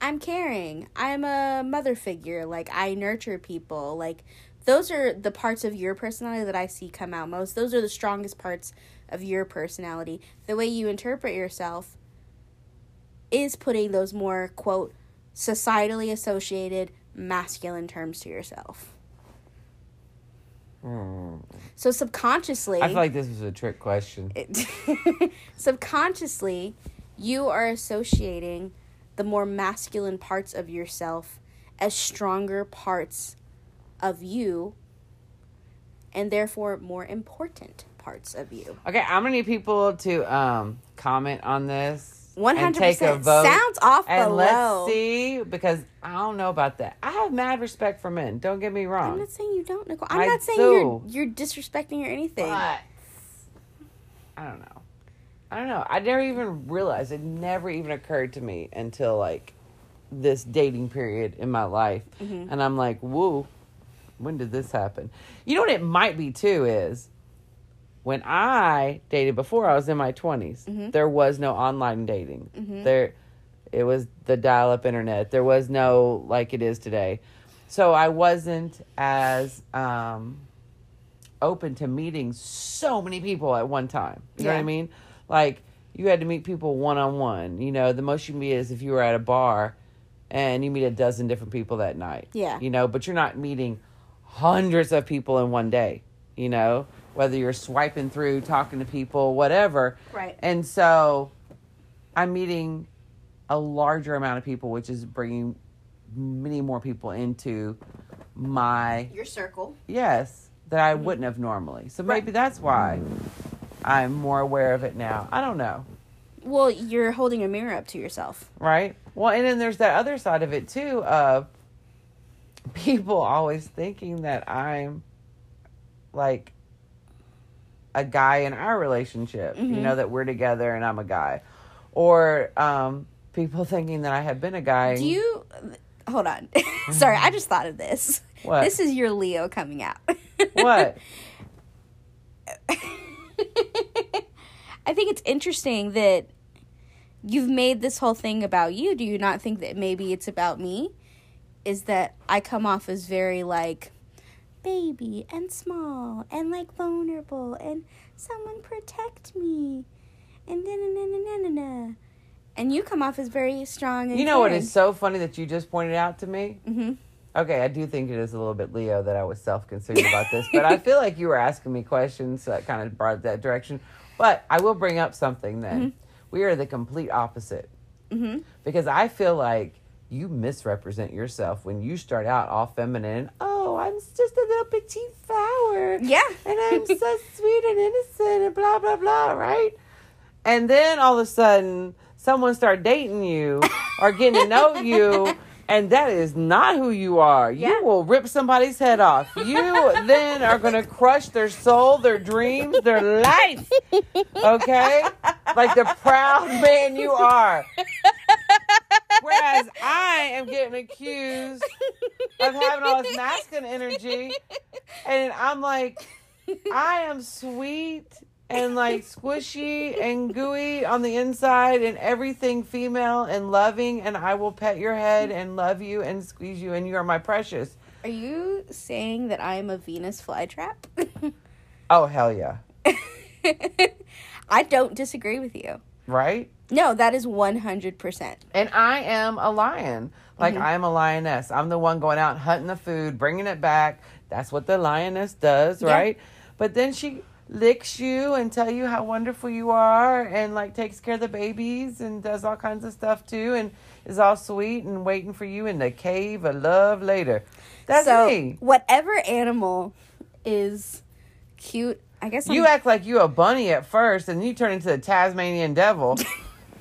I'm caring. I'm a mother figure. Like, I nurture people. Like, those are the parts of your personality that I see come out most. Those are the strongest parts of your personality. The way you interpret yourself is putting those more, quote, societally associated masculine terms to yourself. Hmm. So subconsciously, I feel like this was a trick question. it- [laughs] subconsciously, you are associating the more masculine parts of yourself as stronger parts of you, and therefore more important parts of you. Okay, I'm gonna need people to um comment on this. One hundred take a percent vote. sounds off And below. let's see because I don't know about that. I have mad respect for men. Don't get me wrong. I'm not saying you don't, Nicole. I'm I not saying do. you're you're disrespecting or anything. But I don't know. I don't know. I never even realized. It never even occurred to me until like this dating period in my life, Mm-hmm. and I'm like, woo. When did this happen? You know what it might be too is when I dated before I was in my 20s, Mm-hmm. there was no online dating. There it was the dial up internet. There was no like it is today. So I wasn't as um open to meeting so many people at one time. You know what I mean? Like you had to meet people one on one. You know, the most you meet is if you were at a bar and you meet a dozen different people that night. Yeah. You know, but you're not meeting hundreds of people in one day, you know, whether you're swiping through, talking to people, whatever. Right. And so I'm meeting a larger amount of people, which is bringing many more people into my Your circle. yes that I mm-hmm. wouldn't have normally. So maybe that's why I'm more aware of it now. I don't know. Well, you're holding a mirror up to yourself. Right? Well, and then there's that other side of it too of [laughs] people always thinking that I'm like a guy in our relationship, you know, that we're together and I'm a guy. Or um, people [laughs] thinking that I have been a guy. Do you hold on? [laughs] Sorry, I just thought of this. What? This is your Leo coming out. what? I think it's interesting that you've made this whole thing about you. Do you not think that maybe it's about me? Is that I come off as very like baby and small and like vulnerable and someone protect me and na na na na na na. And you come off as very strong and You know what is so funny that you just pointed out to me? hmm Okay, I do think it is a little bit Leo that I was self concerned about this, but I feel like you were asking me questions so that kind of brought that direction. But I will bring up something then. We are the complete opposite hmm because I feel like you misrepresent yourself when you start out all feminine. Oh, I'm just a little petite flower. Yeah. And I'm so [laughs] sweet and innocent and blah, blah, blah, right? And then all of a sudden, someone start dating you [laughs] or getting to know you, and that is not who you are. Yeah. You will rip somebody's head off. You then are going to crush their soul, their dreams, their life. [laughs] Okay? Like the proud man you are. Whereas I am getting accused of having all this masculine energy, and I'm like, I am sweet and like squishy and gooey on the inside and everything female and loving, and I will pet your head and love you and squeeze you, and you are my precious. Are you saying that I am a Venus flytrap? Oh, hell yeah. [laughs] I don't disagree with you. Right? No, that is 100%. And I am a lion. Like Mm-hmm. I am a lioness. I'm the one going out hunting the food, bringing it back. That's what the lioness does, Yeah. right? But then she licks you and tell you how wonderful you are and like takes care of the babies and does all kinds of stuff too and is all sweet and waiting for you in the cave of love later. That's so, me. whatever animal is cute, I guess You I'm- act like you a bunny at first and then you turn into the Tasmanian devil. [laughs]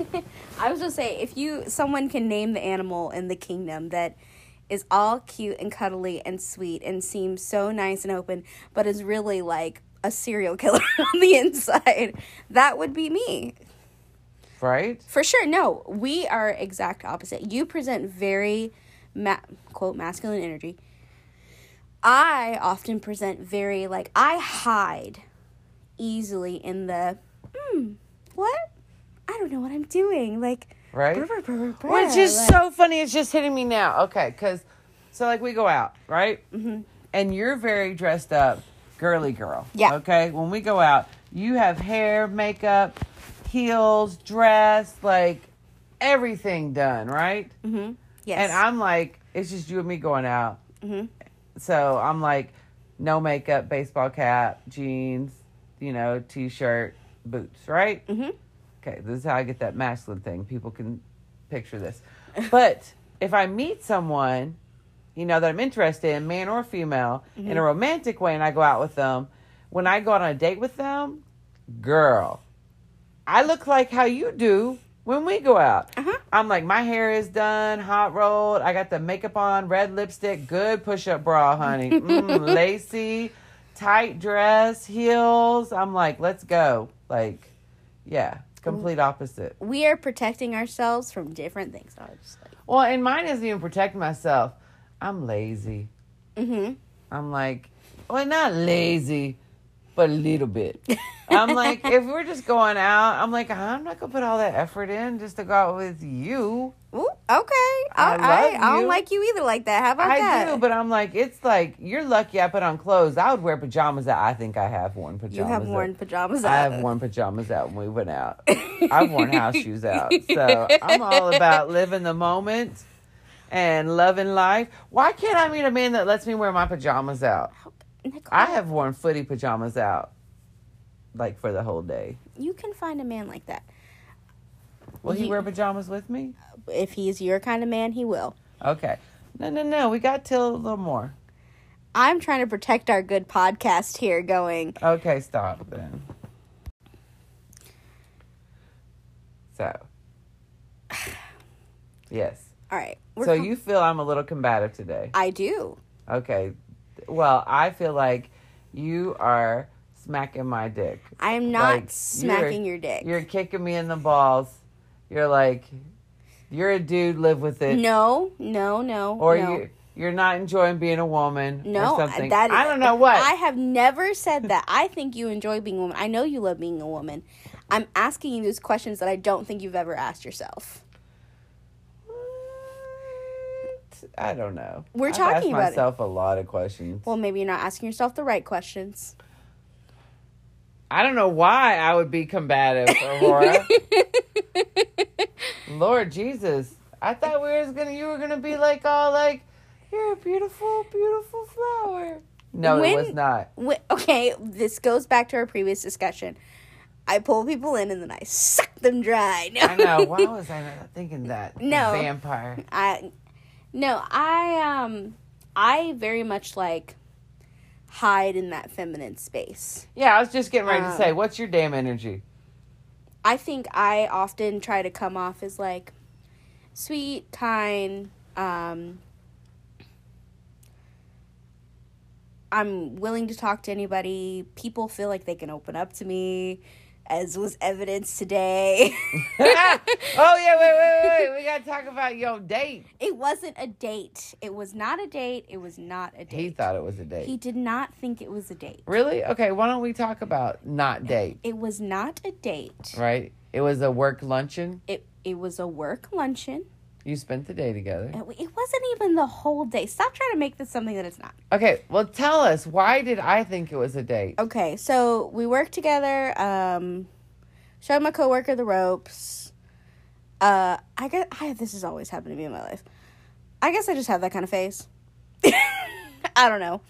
[laughs] I was gonna say if you someone can name the animal in the kingdom that is all cute and cuddly and sweet and seems so nice and open, but is really like a serial killer [laughs] on the inside, that would be me. right? For sure. No, we are exact opposite. You present very ma- quote masculine energy. I often present very like I hide easily in the hmm, what? Don't know what I'm doing. Like Right? brr, brr, brr, Which is like- so funny. It's just hitting me now. Okay, because so like we go out, right? Mm-hmm. And you're very dressed up, girly girl. Yeah. Okay. When we go out, you have hair, makeup, heels, dress, like everything done, right? Mhm. Yes. And I'm like, it's just you and me going out. Mhm. So I'm like, no makeup, baseball cap, jeans, you know, t-shirt, boots, right? Mhm. Okay, this is how I get that masculine thing. People can picture this. But [laughs] if I meet someone, you know, that I'm interested in, man or female, in a romantic way, and I go out with them, when I go on a date with them, girl, I look like how you do when we go out. Uh-huh. I'm like, my hair is done, hot rolled. I got the makeup on, red lipstick, good push up bra, honey. [laughs] Mm, lacy, tight dress, heels. I'm like, let's go. Like, yeah, complete opposite. We are protecting ourselves from different things. I was like, Well, and mine isn't even protect myself. I'm lazy. mm-hmm. I'm like, well, not lazy, a little bit. I'm like, if we're just going out, I'm like, I'm not gonna put all that effort in just to go out with you. Ooh, okay. I, I I, I don't like you either like that. How about I that? do, but I'm like, it's like you're lucky I put on clothes. I would wear pajamas out. I think I have worn pajamas. you have out. worn pajamas I have worn pajamas out when we went out. [laughs] I've worn house shoes out. [laughs] So I'm all about living the moment and loving life. Why can't I meet a man that lets me wear my pajamas out? Nicole, I have worn footy pajamas out like for the whole day. you can find a man like that. Will he He- wear pajamas with me? If he's your kind of man, he will. Okay. No, no, no. We got till a little more. I'm trying to protect our good podcast here going. Okay, stop then. So, [sighs] yes. All right. So com- you feel I'm a little combative today. I do. Okay. Well, I feel like you are smacking my dick. I am not Like, smacking your dick. You're kicking me in the balls. You're like, you're a dude, live with it. no, no, no. Or no. you you're not enjoying being a woman No, or something. that I don't know what. I have never said that. I think you enjoy being a woman. I know you love being a woman. I'm asking you these questions that I don't think you've ever asked yourself. What? I don't know. We're I've talking about it. myself a lot of questions. Well, maybe you're not asking yourself the right questions. I don't know why I would be combative, Aurora. [laughs] Lord Jesus, I thought we was gonna. You were gonna be like all like, you're a beautiful, beautiful flower. No, When- it was not. Wh- okay, this goes back to our previous discussion. I pull people in and then I suck them dry. [laughs] No. I know. Why was I not thinking that? No. vampire. I no, I um I very much like hide in that feminine space. Yeah, I was just getting ready to Um, say, what's your damn energy? I think I often try to come off as like sweet, kind, um I'm willing to talk to anybody. People feel like they can open up to me, as was evidenced today. [laughs] oh yeah, wait, wait, wait, wait. We gotta talk about your date. it wasn't a date. It was not a date. It was not a date. He thought it was a date. He did not think it was a date. really? Okay, why don't we talk about not date? It was not a date. Right? It was a work luncheon. It it was a work luncheon. You spent the day together. It, it wasn't even the whole day. Stop trying to make this something that it's not. Okay, well, tell us why did I think it was a date? Okay, so we worked together. Um, showed my coworker the ropes. Uh, I guess I, this has always happened to me in my life. I guess I just have that kind of face. [laughs] I don't know.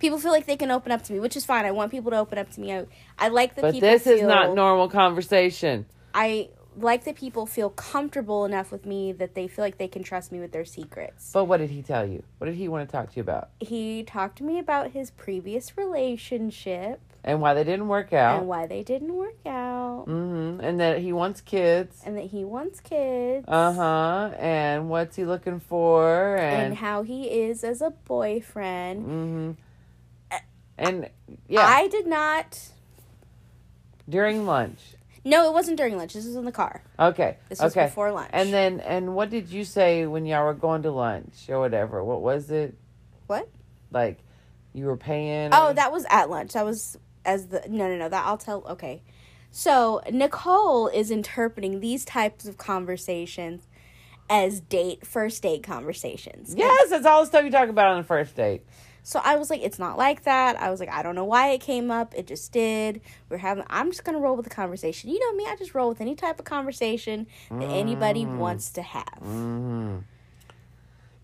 People feel like they can open up to me, which is fine. I want people to open up to me. I, I like that But people. this is feel- not normal conversation. I like that people feel comfortable enough with me that they feel like they can trust me with their secrets. But what did he tell you? What did he want to talk to you about? He talked to me about his previous relationship And why they didn't work out? and why they didn't work out hmm And that he wants kids. and that he wants kids. Uh huh. And what's he looking for? And And. how he is as a boyfriend. hmm And yeah, I did not. during lunch. No, it wasn't during lunch. This was in the car. Okay. This was okay. before lunch. And then, and what did you say when y'all were going to lunch or whatever? What was it? What? Like, you were paying? Oh, that was at lunch. That was as the no no no that I'll tell okay. So Nicole is interpreting these types of conversations as date first date conversations. Yes, that's all the stuff you talk about on the first date. So I was like, it's not like that. I was like, I don't know why it came up. It just did. We're having. I'm just gonna roll with the conversation. You know me. I just roll with any type of conversation that anybody wants to have. hmm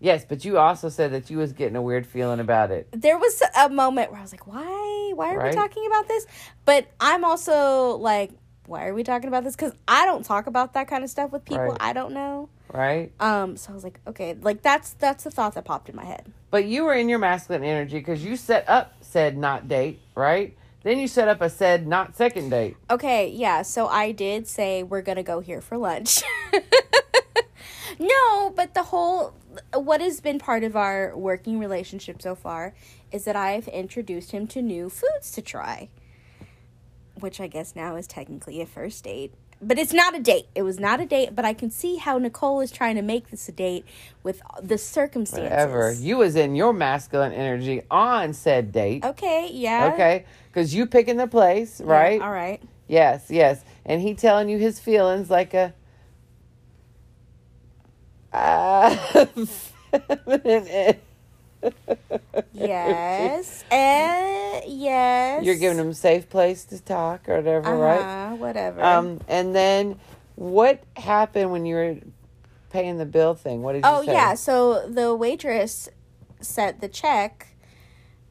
Yes, but you also said that you was getting a weird feeling about it. there was a moment where I was like, why? Why are Right. we talking about this? But I'm also like, why are we talking about this? Because I don't talk about that kind of stuff with people Right. I don't know. Right? Um, so I was like, okay, like that's that's the thought that popped in my head. But you were in your masculine energy because you set up said not date, right? Then you set up a said not second date. Okay, yeah. So I did say we're gonna go here for lunch. [laughs] no, but the whole what has been part of our working relationship so far is that I've introduced him to new foods to try, which I guess now is technically a first date. But it's not a date. It was not a date. But I can see how Nicole is trying to make this a date with the circumstances. Whatever. You was in your masculine energy on said date. Okay. Yeah. Okay? Because you picking the place, Yeah, right? all right. Yes, yes. And he telling you his feelings like a uh, [laughs] feminine. Yes. [laughs] uh, yes. You're giving them a safe place to talk or whatever, right? Uh-huh, Whatever. Um, and then what happened when you were paying the bill thing? What did you say? oh say? yeah. So the waitress set the check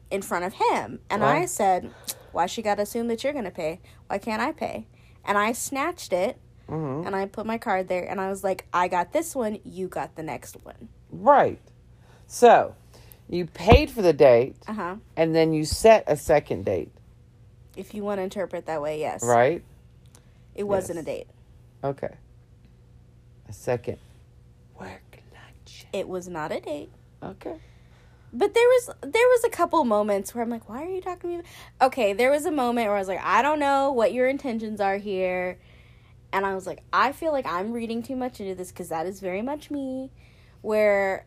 in front of him, and I said, "Why she got to assume that you're gonna pay? Why can't I pay?" And I snatched it, Mhm. and I put my card there, and I was like, "I got this one. You got the next one." Right. So you paid for the date Uh huh. and then you set a second date, If you want to interpret that way, yes. right? It wasn't Yes. a date. Okay. A second work lunch. It was not a date. Okay. But there was there was a couple moments where I'm like, why are you talking to me? Okay, there was a moment where I was like, I don't know what your intentions are here, and I was like, I feel like I'm reading too much into this because that is very much me, where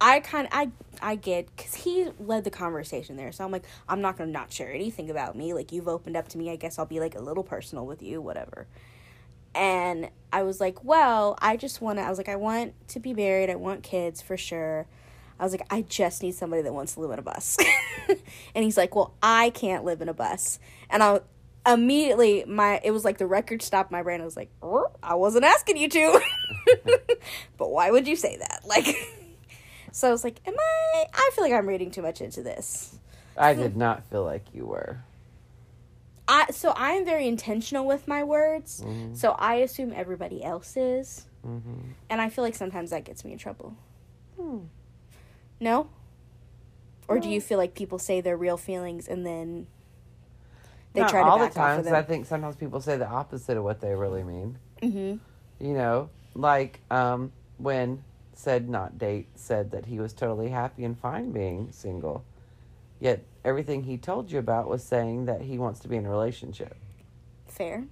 I kind of I I get because he led the conversation there, so I'm like, I'm not gonna not share anything about me. Like you've opened up to me, I guess I'll be like a little personal with you, whatever. And I was like, well, I just want to. I was like, I want to be married. I want kids for sure. I was like, I just need somebody that wants to live in a bus. [laughs] and he's like, Well, I can't live in a bus. And I immediately my it was like the record stopped my brain. I was like, "Er, I wasn't asking you to. [laughs] but why would you say that? Like [laughs] so I was like, Am I I feel like I'm reading too much into this. I did not feel like you were. I so I am very intentional with my words. Mhm. So I assume everybody else is. Mhm. And I feel like sometimes that gets me in trouble. Hmm. No? Or do you feel like people say their real feelings and then they Not try to all back the off times. of I think sometimes people say the opposite of what they really mean. Mm-hmm. You know, like um, when said not date said that he was totally happy and fine being single, yet everything he told you about was saying that he wants to be in a relationship. Fair.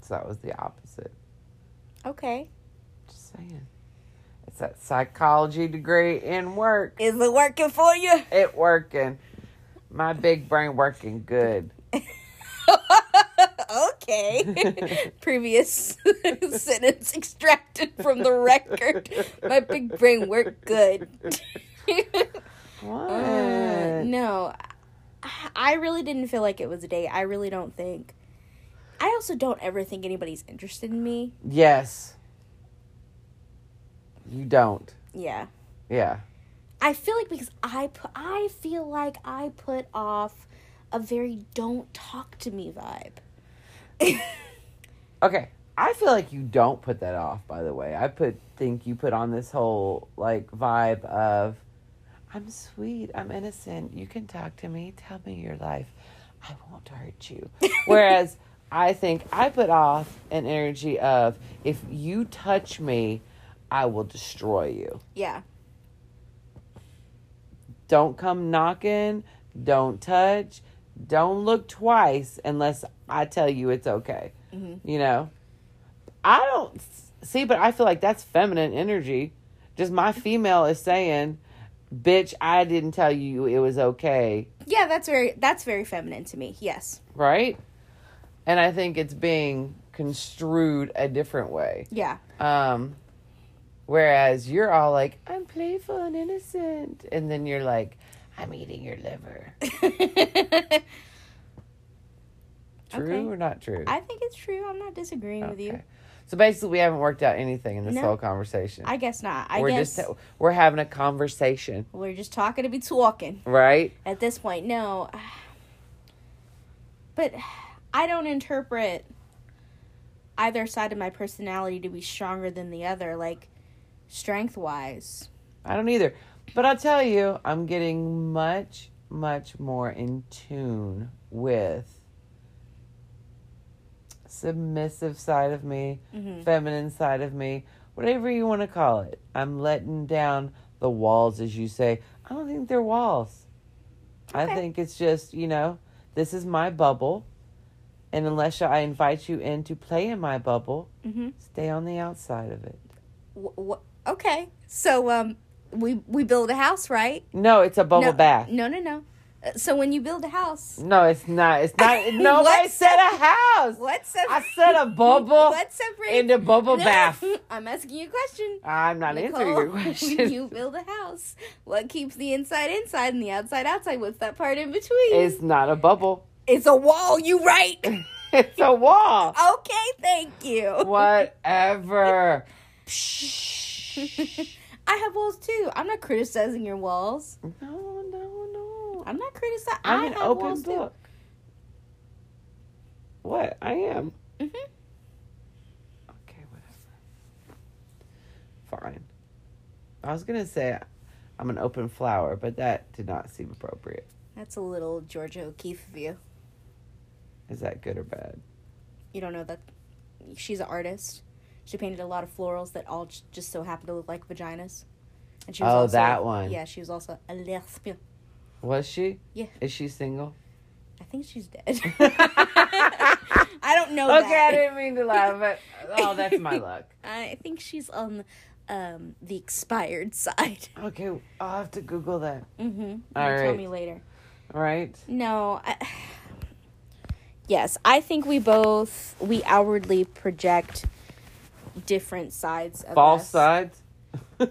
So that was the opposite. Okay. Just saying. It's that psychology degree in work. Is it working for you? It working. My big brain working good. [laughs] okay. [laughs] Previous [laughs] sentence extracted from the record. My big brain worked good. [laughs] What? Uh, no, I- I really didn't feel like it was a date. I really don't think. I also don't ever think anybody's interested in me. Yes. You don't. Yeah. Yeah. I feel like because I put, I feel like I put off a very don't talk to me vibe. [laughs] Okay. I feel like you don't put that off, by the way. I put think you put on this whole like vibe of I'm sweet, I'm innocent, you can talk to me, tell me your life. I won't hurt you. [laughs] Whereas I think I put off an energy of if you touch me, I will destroy you. yeah. Don't come knocking, don't touch, don't look twice unless I tell you it's okay. Mhm. You know? I don't see, but I feel like that's feminine energy. Just my female is saying, bitch, I didn't tell you it was okay, Yeah, that's very that's very feminine to me. Yes. right? And I think it's being construed a different way. Yeah. Um, whereas you're all like, I'm playful and innocent. And then you're like, I'm eating your liver. [laughs] True Okay. or not true? I think it's true. I'm not disagreeing with you. So basically, we haven't worked out anything in this No. whole conversation. I guess not. I we're guess just we're having a conversation, we're just talking to be talking right? at this point. No. But I don't interpret either side of my personality to be stronger than the other, like strength wise. I don't either. But I'll tell you, I'm getting much, much more in tune with submissive side of me, Mm-hmm. feminine side of me, whatever you want to call it. I'm letting down the walls, as you say. I don't think they're walls. Okay. I think it's just, you know, this is my bubble. And unless I invite you in to play in my bubble, Mm-hmm. stay on the outside of it. W- w- okay, so um, we we build a house, right? No, it's a bubble no, bath. No, no, no. Uh, So when you build a house, No, it's not. It's not. [laughs] Nobody said a house. what sep- I said a bubble [laughs] What separates in the bubble No, [laughs] bath. I'm asking you a question. I'm not answering your question. When you build a house, what keeps the inside inside and the outside outside? What's that part in between? It's not a bubble. It's a wall. You right? It's a wall. okay, thank you. Whatever. I have walls too. I'm not criticizing your walls. No, no, no. I'm not criticizing. I'm I an have open walls book. What? I am. too. hmm Okay, whatever. Fine. I was gonna say I'm an open flower, but that did not seem appropriate. That's a little Georgia O'Keeffe of you. Is that good or bad? You don't know that she's an artist. She painted a lot of florals that all j- just so happened to look like vaginas. And she Oh, also, that one. Yeah, she was also a lesbian. Was she? Yeah. Is she single? I think she's dead. [laughs] [laughs] I don't know Okay, I didn't mean to laugh, but oh, that's my [laughs] luck. I think she's on um, the expired side. Okay, I'll have to Google that. Mm-hmm. All Tell me later. All right. No. I, [sighs] yes, I think we both we outwardly project different sides of False us. sides. [laughs]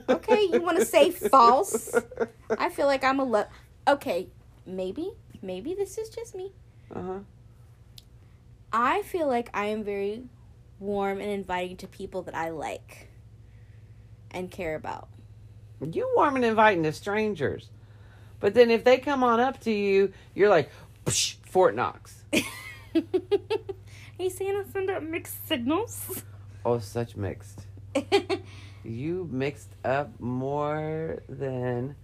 Okay, you want to say false? I feel like I'm a lo- okay. Maybe, maybe this is just me. Uh huh. I feel like I am very warm and inviting to people that I like and care about. You warm and inviting to strangers, but then if they come on up to you, you're like, Psh, Fort Knox. [laughs] hey, Santa, send out mixed signals. Oh, such mixed. [laughs] You mixed up more than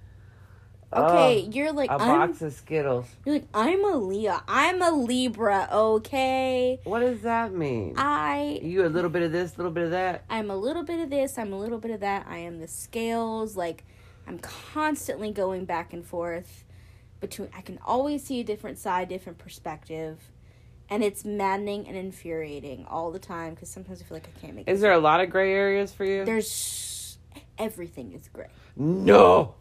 okay, oh, you're like a I'm. box of Skittles. You're like I'm a Leo. I'm a Libra. Okay, What does that mean? I you a little bit of this, a little bit of that. I'm a little bit of this, I'm a little bit of that. I am the scales. Like, I'm constantly going back and forth between. I can always see a different side, different perspective. And it's maddening and infuriating all the time because sometimes I feel like I can't make Is there a lot of gray areas for you? There's. Everything is gray. no.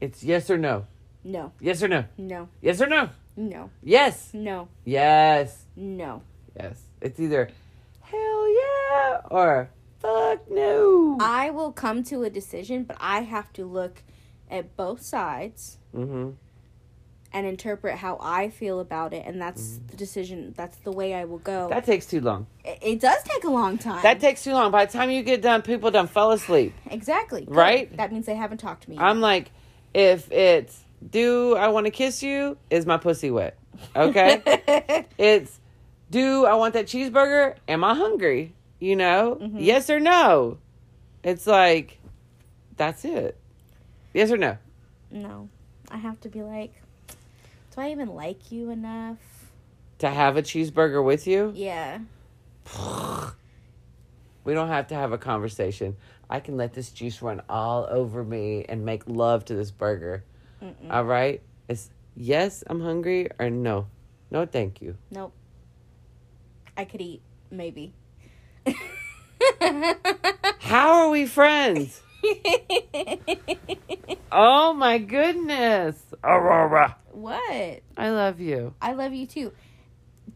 It's yes or no. No, Yes or no. no, Yes or no. no, Yes. no, Yes. no. Yes. It's either hell yeah or fuck no. I will come to a decision, but I have to look at both sides mm-hmm. And interpret how I feel about it, and that's the decision. That's the way I will go. That takes too long. it, it does take a long time. That takes too long. By the time you get done, people done fell asleep. [laughs] exactly Right? That means they haven't talked to me. I'm like, if it's do I want to kiss you? Is my pussy wet? Okay. [laughs] it's do I want that cheeseburger? Am I hungry? You know, Mm-hmm. yes or no. It's like, that's it. Yes or no. no, I have to be like, do I even like you enough? To have a cheeseburger with you, Yeah. [sighs] we don't have to have a conversation. I can let this juice run all over me and make love to this burger. Mm-mm. All right? It's yes, I'm hungry, or no. No, thank you. Nope. I could eat maybe. [laughs] How are we friends? [laughs] Oh my goodness. Aurora. what? I love you. I love you too.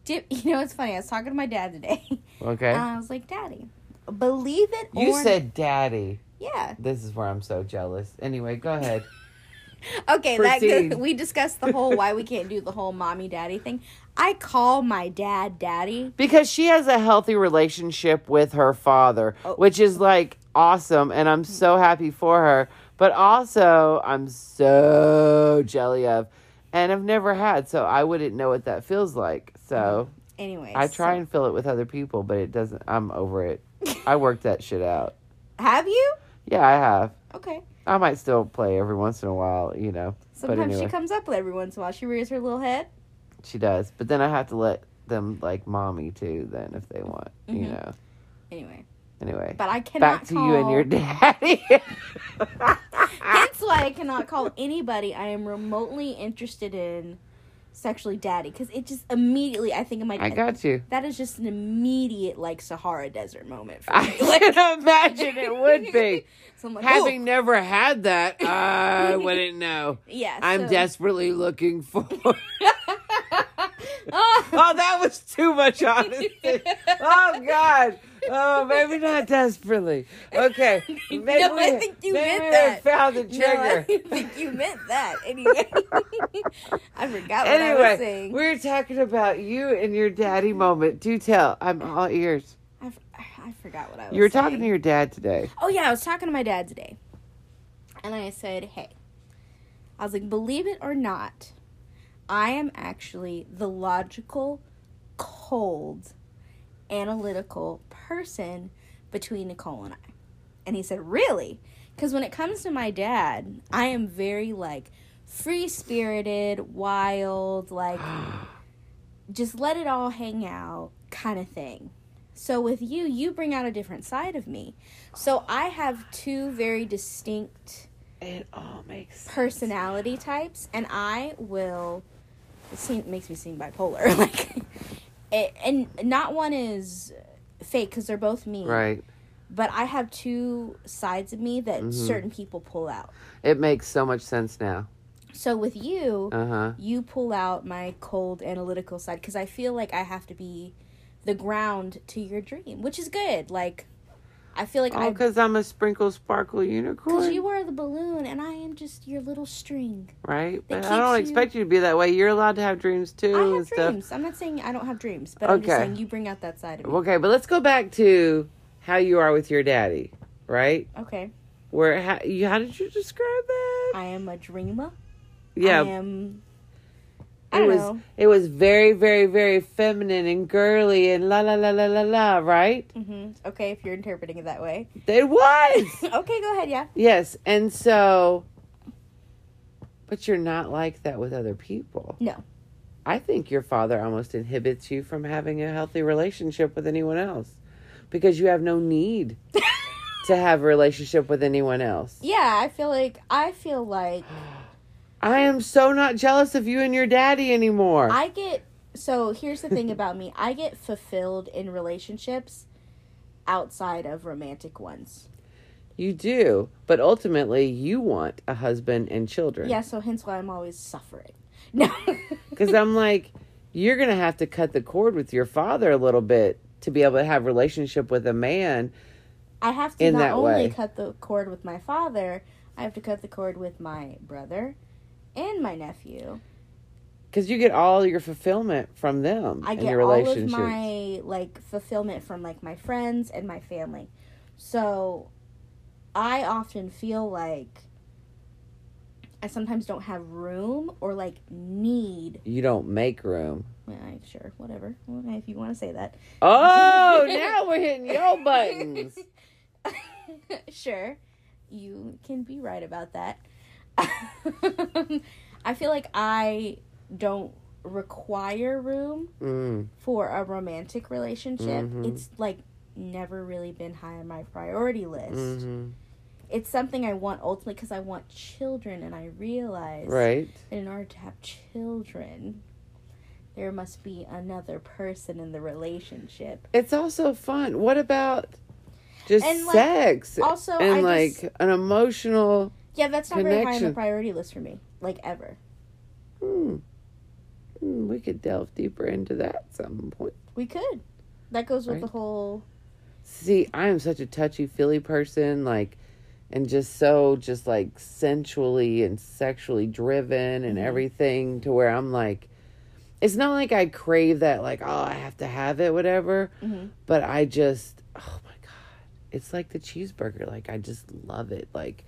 Dip, [laughs] you know, it's funny. I was talking to my dad today. [laughs] Okay. And I was like, Daddy, believe it you or said daddy. yeah. This is where I'm so jealous. Anyway, go ahead. Okay, that Proceed. goes, we discussed the whole why we can't do the whole mommy daddy thing. I call my dad daddy. because she has a healthy relationship with her father, Oh. which is like awesome, and I'm so happy for her. But also, I'm so jelly of, and I've never had, so I wouldn't know what that feels like. So Anyway, I try so- and fill it with other people, but it doesn't. I'm over it. I worked that shit out. [laughs] Have you? Yeah, I have. Okay. I might still play every once in a while, you know. Sometimes anyway, she comes up every once in a while. She rears her little head. she does. But then I have to let them like mommy too. Then if they want, you Mhm. know. Anyway, Anyway, but I cannot back to call. you and your daddy. [laughs] Hence why I cannot call anybody I am remotely interested in sexually daddy because it just immediately I think of my. I got you. That is just an immediate like Sahara Desert moment for [laughs] I me. [laughs] Like, can imagine it would be. so like, Having "Ooh." never had that, I wouldn't know. yeah, I'm so- desperately looking for. oh, oh, that was too much honesty. Oh God. Oh, maybe not desperately. Okay. Maybe [laughs] No, I think you maybe meant we that. found the no, I trigger. [laughs] think you meant that. Anyway, [laughs] I forgot what I was anyway, saying. we're talking about you and your daddy moment. Do tell. I'm all ears. I, f- I forgot what I was. You were talking saying. to your dad today. Oh yeah, I was talking to my dad today. And I said, "Hey." I was like, "Believe it or not, I am actually the logical, cold, analytical person between Nicole and I." And he said, "Really?" Cuz when it comes to my dad, I am very like free-spirited, wild, like [gasps] just let it all hang out kind of thing. So with you, you bring out a different side of me. So I have two very distinct It all makes sense. personality types, and I will. It seem, makes me seem bipolar, [laughs] like, and not one is fake because they're both me. Right. But I have two sides of me that Mhm. certain people pull out. It makes so much sense now. So with you, Uh huh. you pull out my cold analytical side because I feel like I have to be the ground to your dream, which is good. Like, I feel like Oh, because I'm a sprinkle sparkle unicorn. because you are the balloon and I am just your little string. right? But I don't you- expect you to be that way. You're allowed to have dreams too I have stuff. dreams. I'm not saying I don't have dreams, but I'm just saying you bring out that side of me. Okay, but let's go back to how you are with your daddy, right? Okay, Where how, you how did you describe that? I am a dreamer. yeah, I am. It was know. it was very very very feminine and girly and la la la la la la, right? hmm Okay, if you're interpreting it that way. It was. [laughs] okay, go ahead. Yeah. yes, and so but you're not like that with other people. No. I think your father almost inhibits you from having a healthy relationship with anyone else because you have no need [laughs] to have a relationship with anyone else. Yeah, I feel like I feel like [sighs] I am so not jealous of you and your daddy anymore. I get so here's the thing [laughs] about me. I get fulfilled in relationships outside of romantic ones. you do, but ultimately you want a husband and children. Yeah, so hence why I'm always suffering. [laughs] No. Because I'm like, you're going to have to cut the cord with your father a little bit to be able to have relationship with a man. I have to not only way. cut the cord with my father, I have to cut the cord with my brother and my nephew. Because you get all your fulfillment from them I get your all of my like fulfillment from like my friends and my family. So I often feel like I sometimes don't have room or like need. You don't make room. I- sure, whatever. Okay, if you want to say that. Oh, [laughs] now we're hitting your buttons. [laughs] sure, you can be right about that. [laughs] I feel like I don't require room Mm, for a romantic relationship. Mhm. It's like never really been high on my priority list. hmm It's something I want ultimately because I want children, and I realize Right. that in order to have children, there must be another person in the relationship. It's also fun. What about just And, like, sex? also, and I like just- an emotional. Yeah, that's not very high on the priority list for me, like ever. Hmm, Hmm, we could delve deeper into that at some point. We could. That goes with Right. the whole. See, I am such a touchy feely person. Like, and just so just like sensually and sexually driven and everything to where I'm like it's not like I crave that like oh I have to have it whatever but I just oh my god it's like the cheeseburger like I just love it like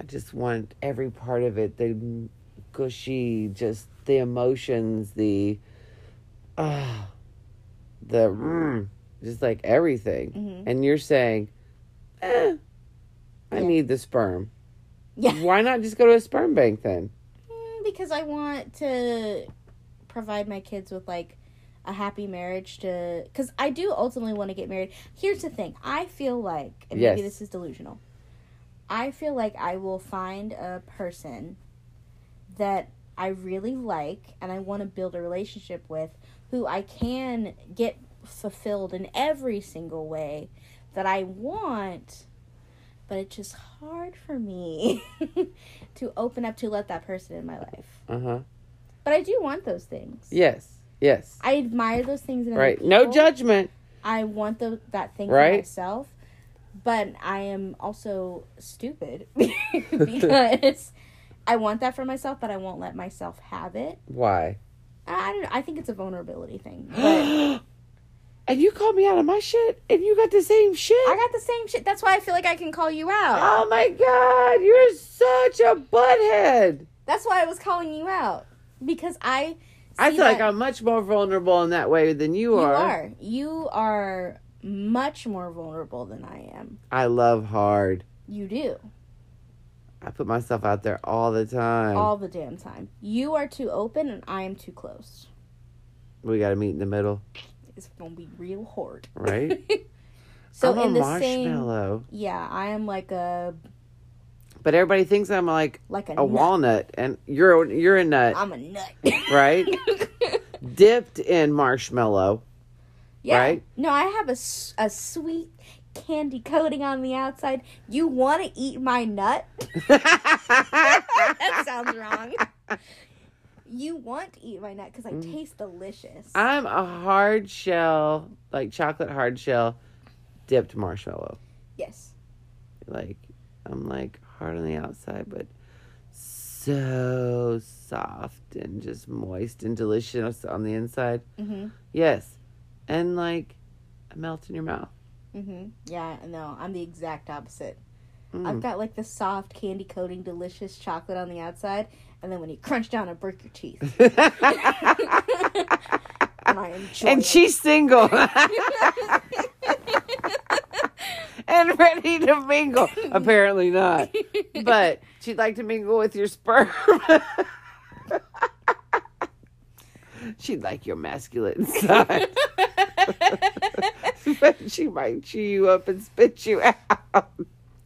I just want every part of it the gushy just the emotions the ah the mm, just like everything and you're saying eh I Yeah. need the sperm Yeah. why not just go to a sperm bank then Mm, because I want to provide my kids with like a happy marriage to because I do ultimately want to get married. Here's the thing. I feel like and maybe this is delusional. I feel like I will find a person that I really like and I want to build a relationship with who I can get fulfilled in every single way that I want but it's just hard for me [laughs] to open up to let that person in my life. uh-huh But I do want those things. yes yes I admire those things right no judgment I want the, that thing Right. for myself, but I am also stupid [laughs] because I want that for myself, but I won't let myself have it. why I don't know. I think it's a vulnerability thing. [gasps] But and you called me out of my shit and you got the same shit I got the same shit. That's why I feel like I can call you out. oh my god you're such a butthead That's why I was calling you out because I. I feel like I'm much more vulnerable in that way than you are. You are. You are much more vulnerable than I am. I love hard. You do. I put myself out there all the time. All the damn time. You are too open and I am too close. we got to meet in the middle, It's going to be real hard. right? [laughs] So I'm in the same marshmallow, Yeah, I am like a but everybody thinks I'm like like a, a nut. walnut, and you're you're a nut, I'm a nut. right? [laughs] Dipped in marshmallow. Yeah. Right? No, I have a, a sweet candy coating on the outside. You want to eat my nut? [laughs] that sounds wrong. You want to eat my nut because I Mm. taste delicious. I'm a hard shell, like chocolate hard shell, dipped marshmallow. yes. Like I'm like hard on the outside, but so soft and just moist and delicious on the inside. Mm-hmm. Yes, and like it melts in your mouth. Mm-hmm. Yeah, no, I'm the exact opposite. Mm. I've got like the soft candy coating, delicious chocolate on the outside, and then when you crunch down, it break your teeth. [laughs] and I enjoy and it. she's single [laughs] and ready to mingle. Apparently not, but she'd like to mingle with your sperm. [laughs] she'd like your masculine side. [laughs] but she might chew you up and spit you out.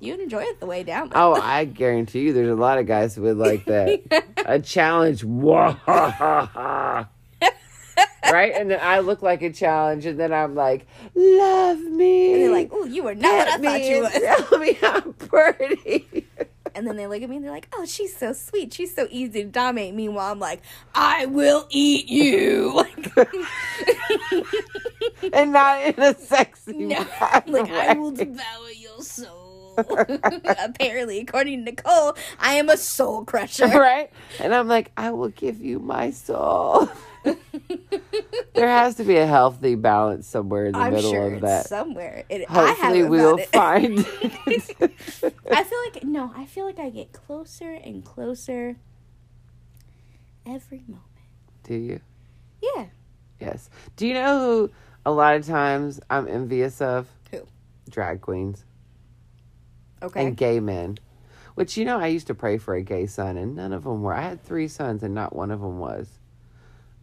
You'd enjoy it the way down. though. Oh, I guarantee you, there's a lot of guys who would like that. [laughs] a challenge. Right? And then I look like a challenge, and then I'm like, love me. And they're like, "Ooh, you were not what I thought me you was." Tell me I'm [laughs] pretty. And then they look at me and they're like, "Oh, she's so sweet. She's so easy to dominate." Meanwhile, I'm like, "I will eat you." [laughs] Like, [laughs] and not in a sexy [laughs] no, like I will devour your soul. Apparently, according to Nicole, I am a soul crusher. right? And I'm like, I will give you my soul. [laughs] there has to be a healthy balance somewhere in the I'm middle sure of that. somewhere. It, Hopefully, we'll it. find [laughs] it. I feel like no. I feel like I get closer and closer every moment. Do you? Yeah. Yes. Do you know who a lot of times I'm envious of? Who? Drag queens Okay. and gay men. Which, you know, I used to pray for a gay son, and none of them were. I had three sons, and not one of them was.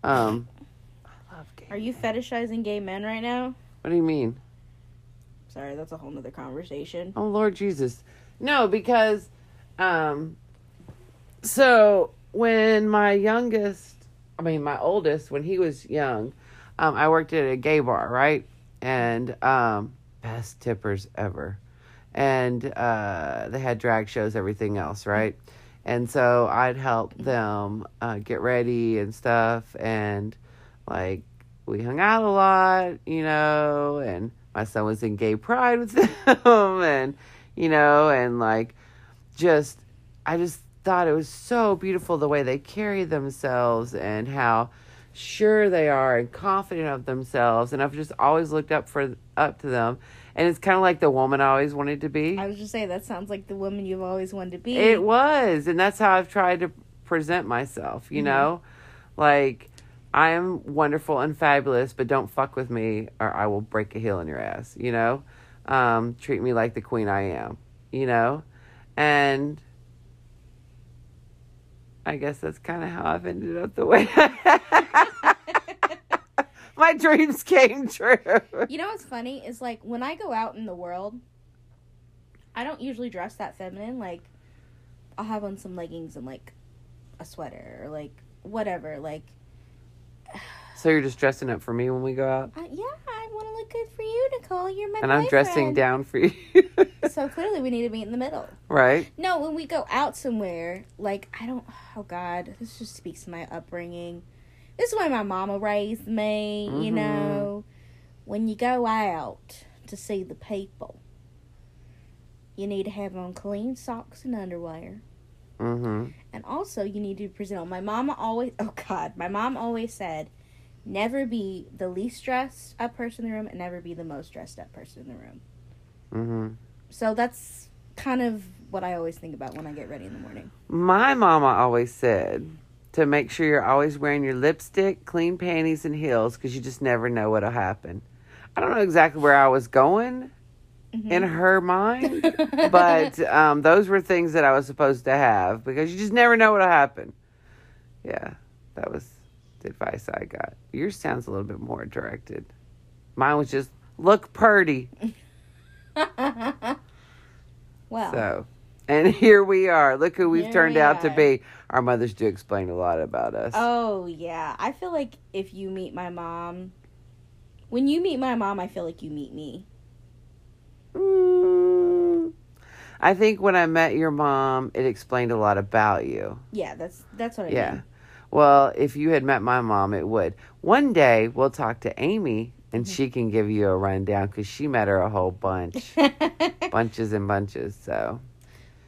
Um, I love gay. Are you fetishizing gay men right now? What do you mean? Sorry, that's a whole nother conversation. Oh Lord Jesus. No, because um so when my youngest I mean my oldest, when he was young, um, I worked at a gay bar, right? And um best tippers ever. And uh they had drag shows, everything else, right? And so I'd help them uh, get ready and stuff and like we hung out a lot, you know, and my son was in gay pride with [laughs] them and you know, and like just, I just thought it was so beautiful the way they carry themselves and how sure they are and confident of themselves. And I've just always looked up for up to them. And it's kind of like the woman I always wanted to be. I was just saying that sounds like the woman you've always wanted to be. It was, and that's how I've tried to present myself, you know? Like I am wonderful and fabulous, but don't fuck with me or I will break a heel in your ass, you know? Um, treat me like the queen I am, you know? And I guess that's kind of how I've ended up the way. [laughs] My dreams came true. You know what's funny is like when I go out in the world, I don't usually dress that feminine. Like, I'll have on some leggings and like a sweater or like whatever. Like, [sighs] So you're just dressing up for me when we go out? uh, yeah, Good for you, Nicole. You're my And I'm dressing down for you. [laughs] So clearly, we need to meet in the middle. right? No, when we go out somewhere, like I don't. Oh God, this just speaks to my upbringing. This is why my mama raised me. You Mhm. know, when you go out to see the people, you need to have on clean socks and underwear, Mm-hmm. and also you need to present. My mama always. Oh God, my mom always said, never be the least dressed up person in the room, and never be the most dressed up person in the room. Mm-hmm. So that's kind of what I always think about when I get ready in the morning. My mama always said to make sure you're always wearing your lipstick, clean panties, and heels because you just never know what'll happen. I don't know exactly where I was going in her mind, [laughs] but um, those were things that I was supposed to have because you just never know what'll happen. Yeah, that was advice I got. Yours sounds a little bit more directed. Mine was just look purty. [laughs] well, So, and [laughs] here we are. Look who we've turned we out to be. Our mothers do explain a lot about us. oh yeah, I feel like if you meet my mom, when you meet my mom, I feel like you meet me. Mm, I think when I met your mom, it explained a lot about you. Yeah, that's that's what I Yeah. mean. Well, if you had met my mom, it would. One day we'll talk to Amy and Mm-hmm. she can give you a rundown because she met her a whole bunch, [laughs] bunches and bunches. So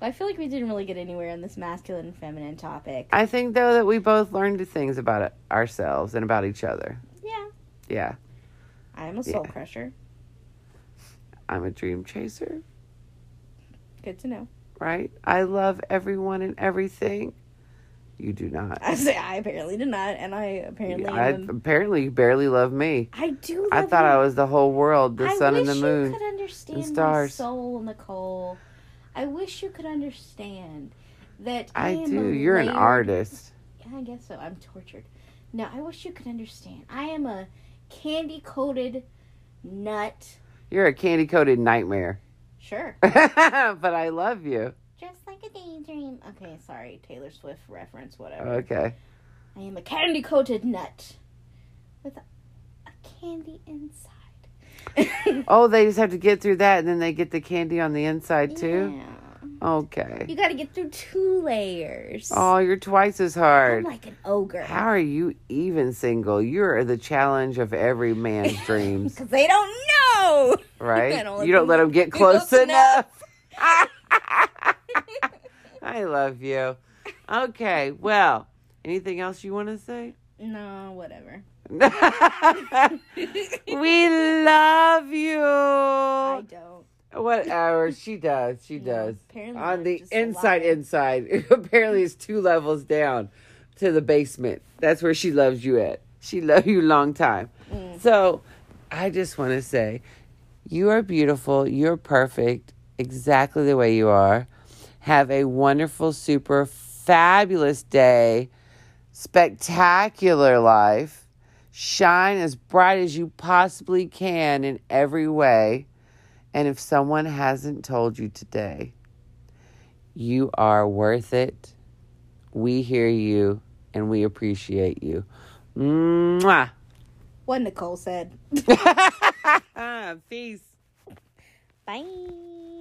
I feel like we didn't really get anywhere on this masculine and feminine topic. I think though that we both learned things about it, ourselves and about each other. yeah, Yeah, I am a soul Yeah. crusher. I'm a dream chaser. Good to know. right? I love everyone and everything. You do not. I say I apparently did not, and I apparently I, am. apparently, you barely love me. I do. I thought you. I was the whole world, the I sun and the moon. You could understand my stars. soul, Nicole. I wish you could understand that I, I am do. You're an artist. Yeah, I guess so. I'm tortured. No, I wish you could understand. I am a candy coated nut. You're a candy coated nightmare. Sure. [laughs] but I love you. Just like a daydream. Okay, sorry. Taylor Swift reference, whatever. Okay. I am a candy coated nut with a, a candy inside. [laughs] Oh, they just have to get through that and then they get the candy on the inside too? Yeah. Okay. You gotta get through two layers. Oh, you're twice as hard. I'm like an ogre. How are you even single? You're the challenge of every man's [laughs] dreams, Because they don't know. [laughs] right? Don't you don't let them get close, close enough. I love you. Okay, well, anything else you want to say? no, whatever. [laughs] we love you. I don't. Whatever [laughs] she does, she does. apparently On the inside, inside. [laughs] Apparently, it's two levels down to the basement. That's where she loves you at. She loved you long time. Mm. So, I just want to say, you are beautiful. You're perfect, exactly the way you are. Have a wonderful, super fabulous day, spectacular life. Shine as bright as you possibly can in every way. And if someone hasn't told you today, you are worth it. We hear you and we appreciate you. Mwah. What Nicole said. [laughs] Peace. Bye.